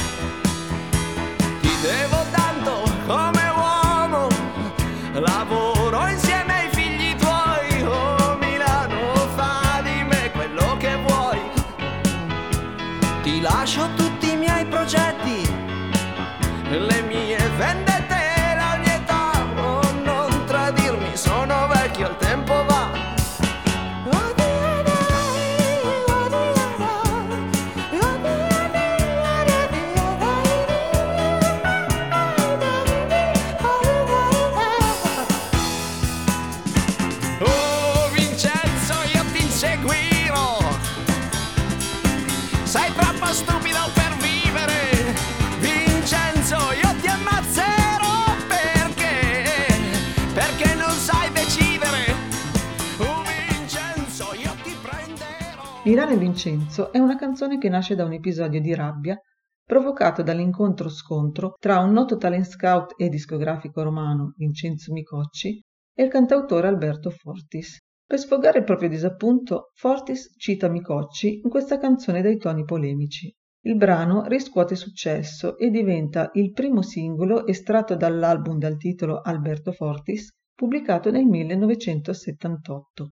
Prenderò.
Milano e Vincenzo è una canzone che nasce da un episodio di rabbia provocato dall'incontro-scontro tra un noto talent scout e discografico romano, Vincenzo Micocci, e il cantautore Alberto Fortis. Per sfogare il proprio disappunto, Fortis cita Micocci in questa canzone dai toni polemici. Il brano riscuote successo e diventa il primo singolo estratto dall'album dal titolo Alberto Fortis, pubblicato nel 1978.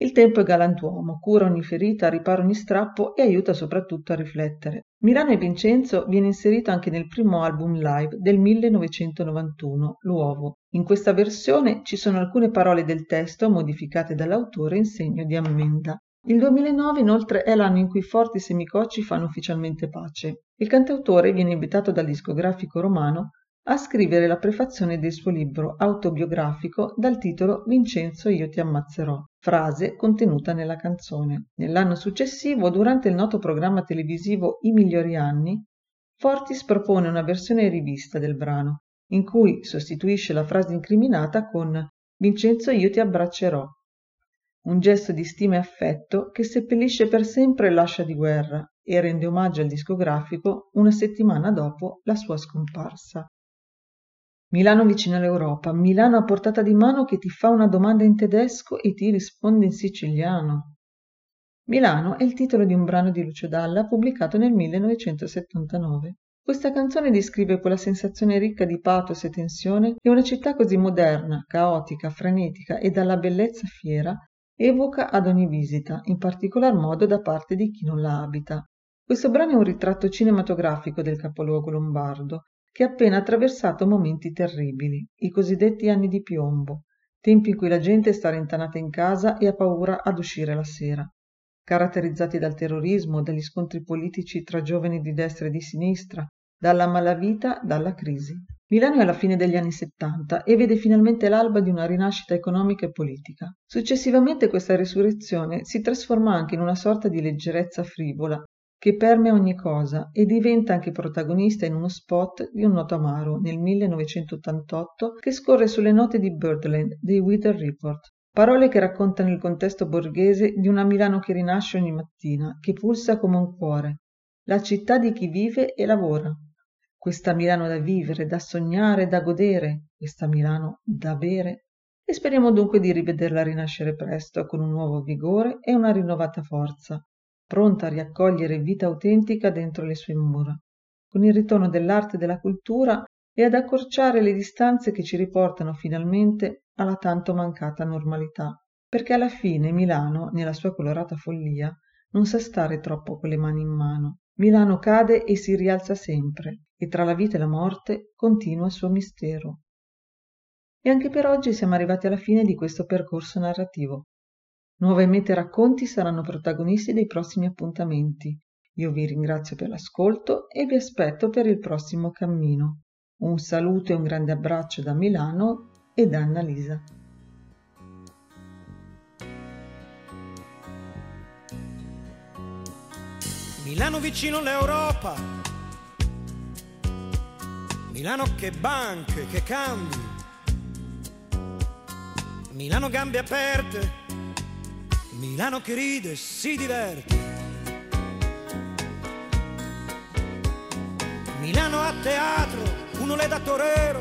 Il tempo è galantuomo, cura ogni ferita, ripara ogni strappo e aiuta soprattutto a riflettere. Milano e Vincenzo viene inserito anche nel primo album live del 1991, L'Uovo. In questa versione ci sono alcune parole del testo modificate dall'autore in segno di ammenda. Il 2009 inoltre è l'anno in cui Fortis e Micocci fanno ufficialmente pace. Il cantautore viene invitato dal discografico romano a scrivere la prefazione del suo libro autobiografico dal titolo Vincenzo io ti ammazzerò, frase contenuta nella canzone. Nell'anno successivo, durante il noto programma televisivo I migliori anni, Fortis propone una versione rivista del brano, in cui sostituisce la frase incriminata con Vincenzo io ti abbraccerò. Un gesto di stima e affetto che seppellisce per sempre l'ascia di guerra e rende omaggio al discografico una settimana dopo la sua scomparsa. Milano vicino all'Europa, Milano a portata di mano che ti fa una domanda in tedesco e ti risponde in siciliano. Milano è il titolo di un brano di Lucio Dalla pubblicato nel 1979. Questa canzone descrive quella sensazione ricca di pathos e tensione che una città così moderna, caotica, frenetica e dalla bellezza fiera evoca ad ogni visita, in particolar modo da parte di chi non la abita. Questo brano è un ritratto cinematografico del capoluogo lombardo, che ha appena attraversato momenti terribili, i cosiddetti anni di piombo, tempi in cui la gente sta rintanata in casa e ha paura ad uscire la sera, caratterizzati dal terrorismo, dagli scontri politici tra giovani di destra e di sinistra, dalla malavita, dalla crisi. Milano è alla fine degli anni 70 e vede finalmente l'alba di una rinascita economica e politica. Successivamente questa risurrezione si trasforma anche in una sorta di leggerezza frivola che permea ogni cosa e diventa anche protagonista in uno spot di un noto amaro nel 1988 che scorre sulle note di Birdland dei Weather Report. Parole che raccontano il contesto borghese di una Milano che rinasce ogni mattina, che pulsa come un cuore, la città di chi vive e lavora. Questa Milano da vivere, da sognare, da godere, questa Milano da bere. E speriamo dunque di rivederla rinascere presto con un nuovo vigore e una rinnovata forza, pronta a riaccogliere vita autentica dentro le sue mura, con il ritorno dell'arte e della cultura e ad accorciare le distanze che ci riportano finalmente alla tanto mancata normalità. Perché alla fine Milano, nella sua colorata follia, non sa stare troppo con le mani in mano. Milano cade e si rialza sempre, e tra la vita e la morte continua il suo mistero. E anche per oggi siamo arrivati alla fine di questo percorso narrativo. Nuove mete e racconti saranno protagonisti dei prossimi appuntamenti. Io vi ringrazio per l'ascolto e vi aspetto per il prossimo cammino. Un saluto e un grande abbraccio da Milano e da Annalisa.
Milano vicino all'Europa.
Milano che banche, che cambi. Milano gambe aperte. Milano che ride, si diverte. Milano a teatro, uno le da torero.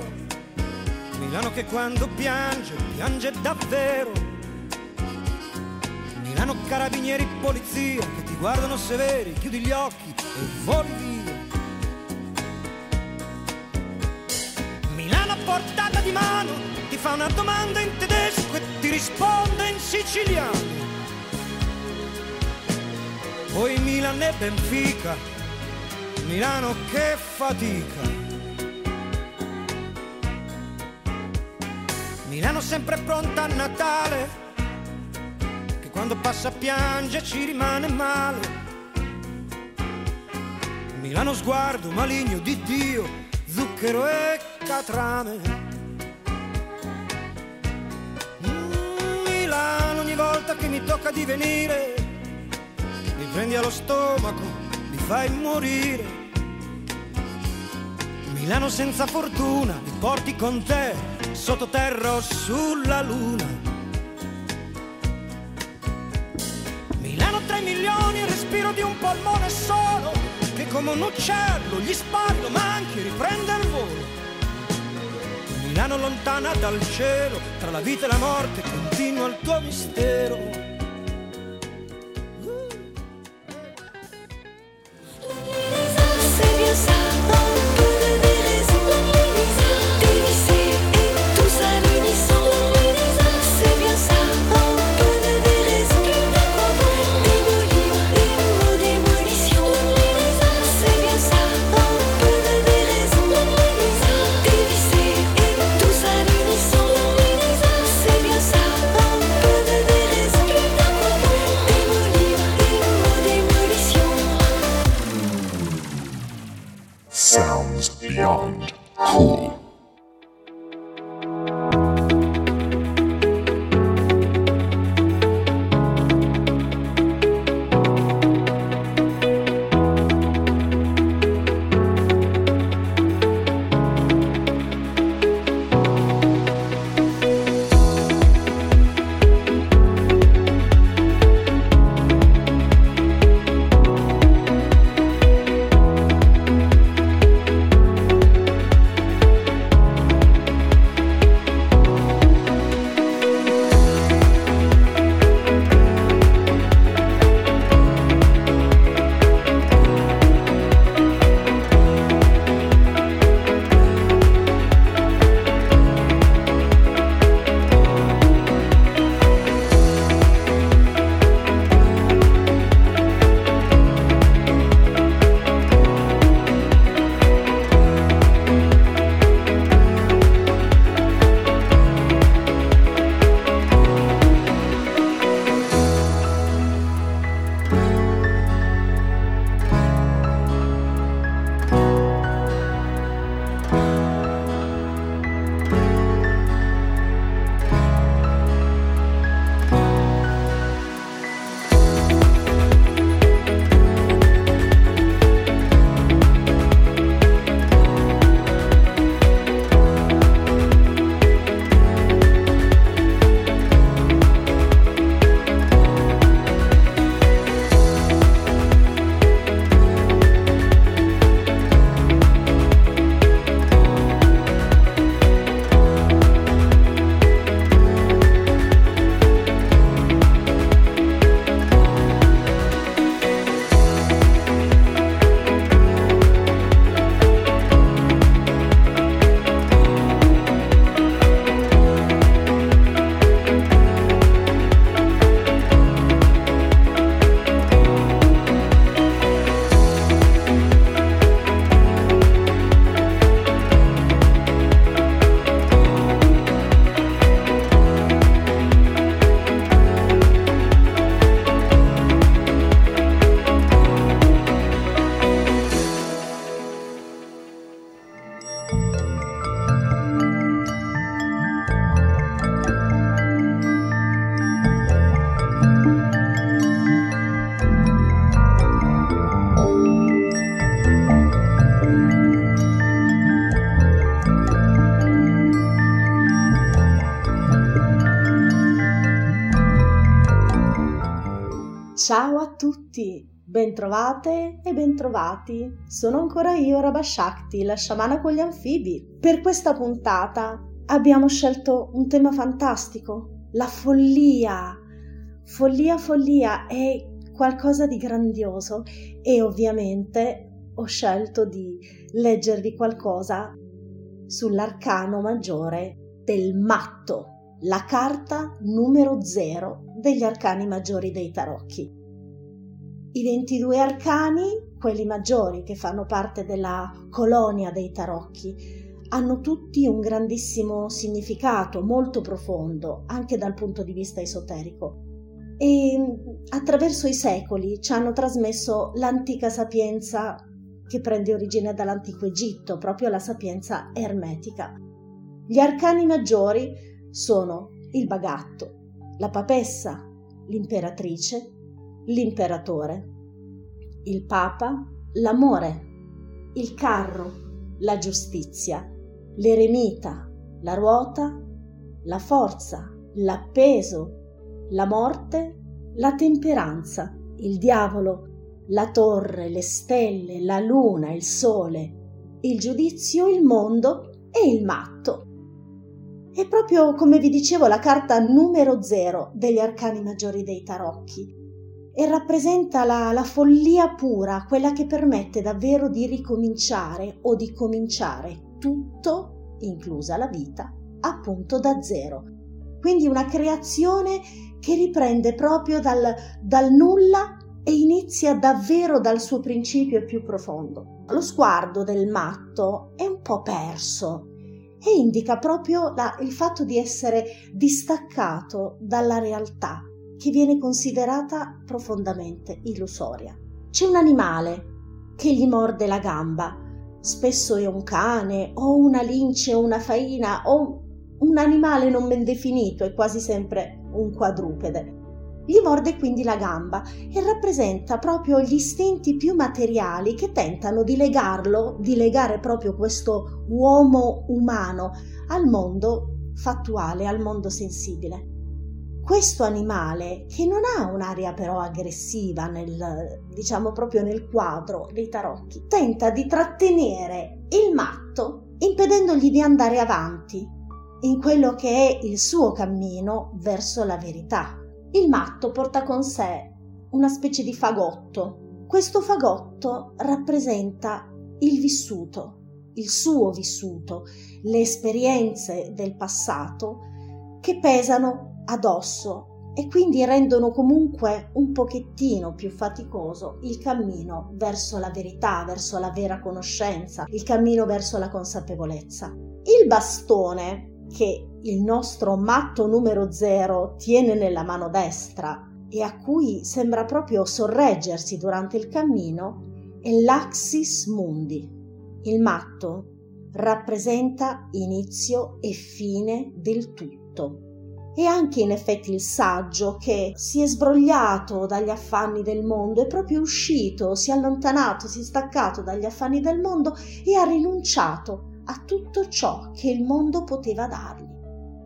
Milano che quando piange, piange davvero. Milano carabinieri, polizia che ti guardano severi, chiudi gli occhi e voli via. Milano a portata di mano, ti fa una domanda in tedesco e ti risponde in siciliano. Poi Milan e Benfica, Milano che fatica. Milano sempre pronta a Natale, che quando passa piange ci rimane male. Milano sguardo maligno di Dio, zucchero e catrame. Mm, Milano ogni volta che mi tocca di mi prendi allo stomaco, mi fai morire. Milano senza fortuna, mi porti con te sottoterra o sulla luna. Milano 3 milioni, il respiro di un polmone solo, che come un uccello gli spari, lo manchi, riprende il volo. Milano lontana dal cielo, tra la vita e la morte continua il tuo mistero.
Bentrovate e bentrovati. Sono ancora io, Rabashakti, la sciamana con gli anfibi. Per questa puntata abbiamo scelto un tema fantastico, la follia. Follia, follia è qualcosa di grandioso e ovviamente ho scelto di leggervi qualcosa sull'arcano maggiore del matto, la carta numero zero degli arcani maggiori dei tarocchi. I 22 arcani, quelli maggiori che fanno parte della colonia dei tarocchi, hanno tutti un grandissimo significato molto profondo, anche dal punto di vista esoterico. E attraverso i secoli ci hanno trasmesso l'antica sapienza che prende origine dall'antico Egitto, proprio la sapienza ermetica. Gli arcani maggiori sono il bagatto, la papessa, l'imperatrice, l'imperatore, il papa, l'amore, il carro, la giustizia, l'eremita, la ruota, la forza, l'appeso, la morte, la temperanza, il diavolo, la torre, le stelle, la luna, il sole, il giudizio, il mondo e il matto. È proprio come vi dicevo la carta numero zero degli arcani maggiori dei tarocchi e rappresenta la, la, follia pura, quella che permette davvero di ricominciare o di cominciare tutto, inclusa la vita, appunto da zero. Quindi una creazione che riprende proprio dal, dal nulla e inizia davvero dal suo principio più profondo. Lo sguardo del matto è un po' perso e indica proprio la, il fatto di essere distaccato dalla realtà che viene considerata profondamente illusoria. C'è un animale che gli morde la gamba, spesso è un cane o una lince o una faina o un animale non ben definito, è quasi sempre un quadrupede. Gli morde quindi la gamba e rappresenta proprio gli istinti più materiali che tentano di legarlo, di legare proprio questo uomo umano al mondo fattuale, al mondo sensibile. Questo animale, che non ha un'aria però aggressiva nel, diciamo proprio nel quadro dei tarocchi, tenta di trattenere il matto impedendogli di andare avanti in quello che è il suo cammino verso la verità. Il matto porta con sé una specie di fagotto. Questo fagotto rappresenta il vissuto, il suo vissuto, le esperienze del passato che pesano addosso e quindi rendono comunque un pochettino più faticoso il cammino verso la verità, verso la vera conoscenza, il cammino verso la consapevolezza. Il bastone che il nostro matto numero zero tiene nella mano destra e a cui sembra proprio sorreggersi durante il cammino è l'Axis Mundi. Il matto rappresenta inizio e fine del tutto. E anche in effetti il saggio che si è sbrogliato dagli affanni del mondo, è proprio uscito, si è allontanato, si è staccato dagli affanni del mondo e ha rinunciato a tutto ciò che il mondo poteva dargli.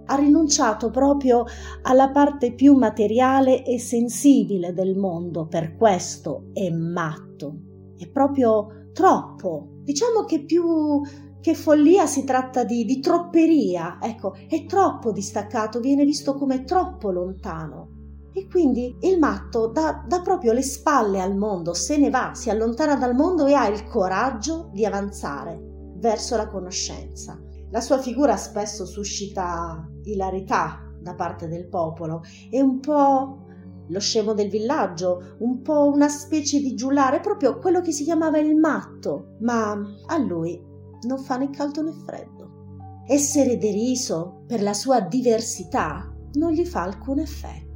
Ha rinunciato proprio alla parte più materiale e sensibile del mondo, per questo è matto. È proprio troppo. Diciamo che più che follia si tratta di, di tropperia, ecco, è troppo distaccato, viene visto come troppo lontano. E quindi il matto dà, dà, proprio le spalle al mondo, se ne va, si allontana dal mondo e ha il coraggio di avanzare verso la conoscenza. La sua figura spesso suscita ilarità da parte del popolo, è un po' lo scemo del villaggio, un po' una specie di giullare, proprio quello che si chiamava il matto, ma a lui non fa né caldo né freddo. Essere deriso per la sua diversità non gli fa alcun effetto.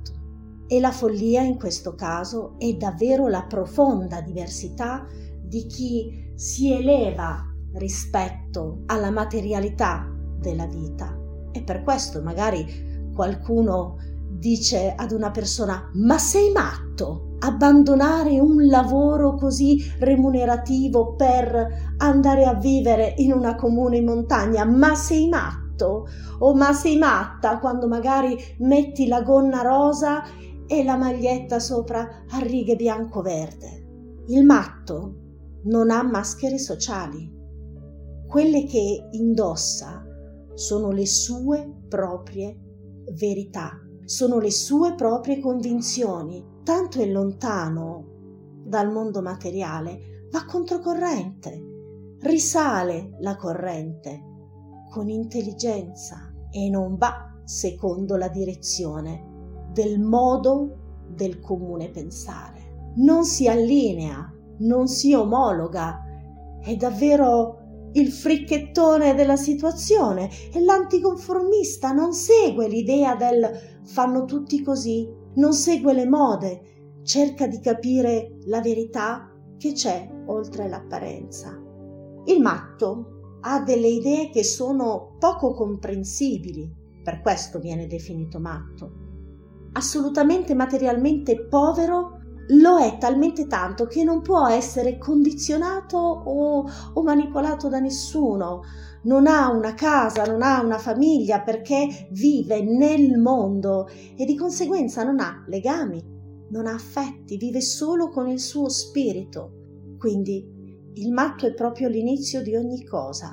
E la follia in questo caso è davvero la profonda diversità di chi si eleva rispetto alla materialità della vita. E per questo magari qualcuno dice ad una persona ma sei matto? Abbandonare un lavoro così remunerativo per andare a vivere in una comune in montagna? Ma sei matto? O ma sei matta quando magari metti la gonna rosa e la maglietta sopra a righe bianco-verde. Il matto non ha maschere sociali. Quelle che indossa sono le sue proprie verità, sono le sue proprie convinzioni. Tanto è lontano dal mondo materiale, va controcorrente, risale la corrente con intelligenza e non va secondo la direzione del modo del comune pensare. Non si allinea, non si omologa, è davvero il fricchettone della situazione e l'anticonformista non segue l'idea del fanno tutti così, non segue le mode, cerca di capire la verità che c'è oltre l'apparenza. Il matto ha delle idee che sono poco comprensibili, per questo viene definito matto. Assolutamente materialmente povero lo è talmente tanto che non può essere condizionato o, o, manipolato da nessuno. Non ha una casa, non ha una famiglia perché vive nel mondo e di conseguenza non ha legami, non ha affetti, vive solo con il suo spirito. Quindi il matto è proprio l'inizio di ogni cosa.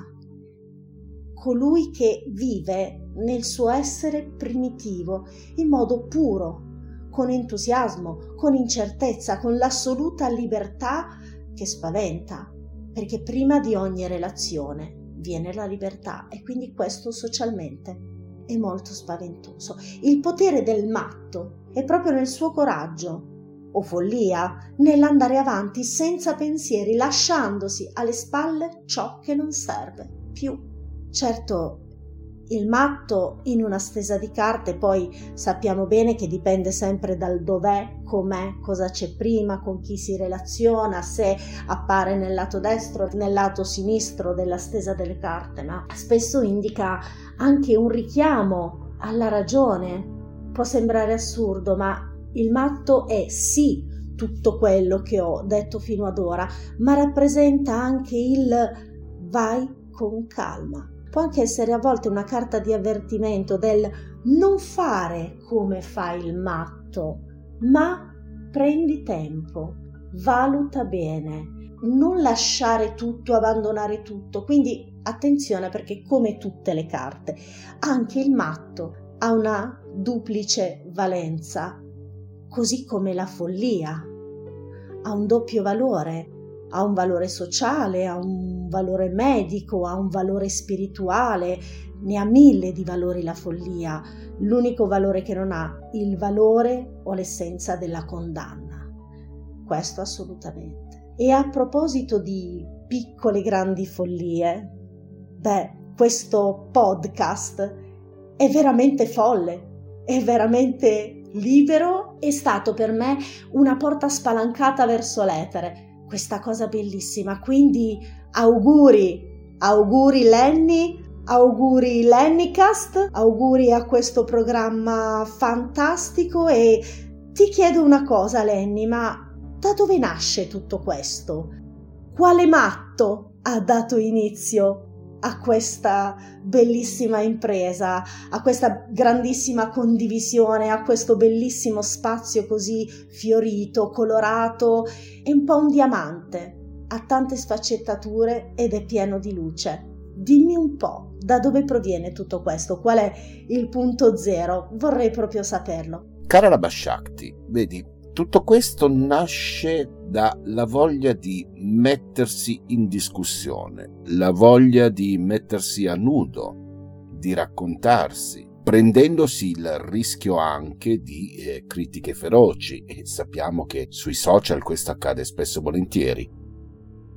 Colui che vive nel suo essere primitivo, in modo puro, con entusiasmo, con incertezza, con l'assoluta libertà che spaventa, perché prima di ogni relazione viene la libertà e quindi questo socialmente è molto spaventoso. Il potere del matto è proprio nel suo coraggio o follia, nell'andare avanti senza pensieri, lasciandosi alle spalle ciò che non serve più. Certo, il matto in una stesa di carte poi sappiamo bene che dipende sempre dal dov'è, com'è, cosa c'è prima, con chi si relaziona, se appare nel lato destro, nel lato sinistro della stesa delle carte, ma spesso indica anche un richiamo alla ragione. Può sembrare assurdo, ma il matto è sì tutto quello che ho detto fino ad ora, ma rappresenta anche il vai con calma. Può anche essere a volte una carta di avvertimento del non fare come fa il matto, ma prendi tempo, valuta bene, non lasciare tutto, abbandonare tutto. Quindi attenzione perché come tutte le carte, anche il matto ha una duplice valenza così come la follia. Ha un doppio valore, ha un valore sociale, ha un valore medico, ha un valore spirituale, ne ha mille di valori la follia. L'unico valore che non ha, il valore o l'essenza della condanna. Questo assolutamente. E a proposito di piccole grandi follie, beh, questo podcast è veramente folle, è veramente libero è stato per me una porta spalancata verso l'etere. Questa cosa bellissima. Quindi auguri, auguri Lenny, auguri Lennycast, auguri a questo programma fantastico e ti chiedo una cosa Lenny, ma da dove nasce tutto questo? Quale matto ha dato inizio a questa bellissima impresa, a questa grandissima condivisione, a questo bellissimo spazio così fiorito, colorato, è un po' un diamante, ha tante sfaccettature ed è pieno di luce. Dimmi un po' da dove proviene tutto questo, qual è il punto zero, vorrei proprio saperlo.
Cara la Bashakti, vedi, tutto questo nasce dalla voglia di mettersi in discussione, la voglia di mettersi a nudo, di raccontarsi, prendendosi il rischio anche di eh, critiche feroci e sappiamo che sui social questo accade spesso e volentieri.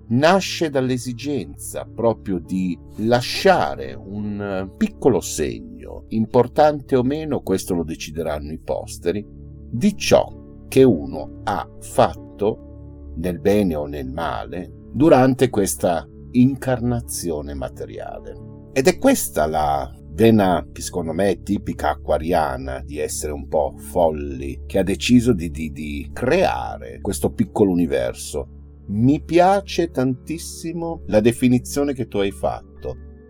Nasce dall'esigenza proprio di lasciare un piccolo segno, importante o meno, questo lo decideranno i posteri, di ciò che uno ha fatto nel bene o nel male durante questa incarnazione materiale. Ed è questa la vena secondo me è tipica acquariana di essere un po' folli, che ha deciso di, di, di creare questo piccolo universo. Mi piace tantissimo la definizione che tu hai fatto.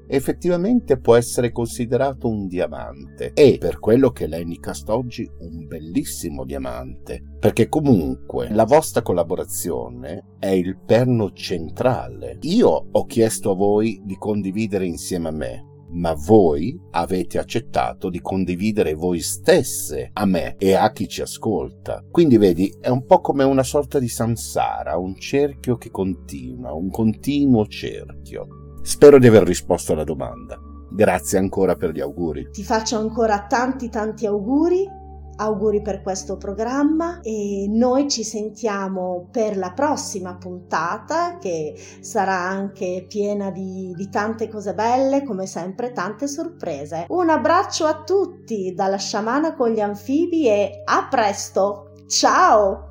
Effettivamente può essere considerato un diamante e per quello che l'Enicast oggi un bellissimo diamante perché comunque la vostra collaborazione è il perno centrale io ho chiesto a voi di condividere insieme a me ma voi avete accettato di condividere voi stesse a me e a chi ci ascolta. Quindi vedi, è un po' come una sorta di samsara, un cerchio che continua, un continuo cerchio. Spero di aver risposto alla domanda. Grazie ancora per gli auguri.
Ti faccio ancora tanti tanti auguri, auguri per questo programma e noi ci sentiamo per la prossima puntata che sarà anche piena di, di tante cose belle, come sempre tante sorprese. Un abbraccio a tutti dalla sciamana con gli anfibi e a presto! Ciao!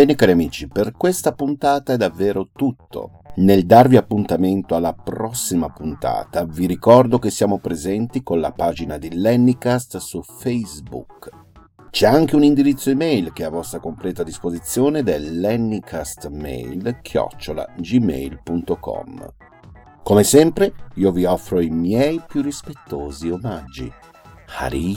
Bene cari amici, per questa puntata è davvero tutto. Nel darvi appuntamento alla prossima puntata, vi ricordo che siamo presenti con la pagina di Lennycast su Facebook. C'è anche un indirizzo email che è a vostra completa disposizione ed è lennycastmail-gmail.com. Come sempre, io vi offro i miei più rispettosi omaggi. Hari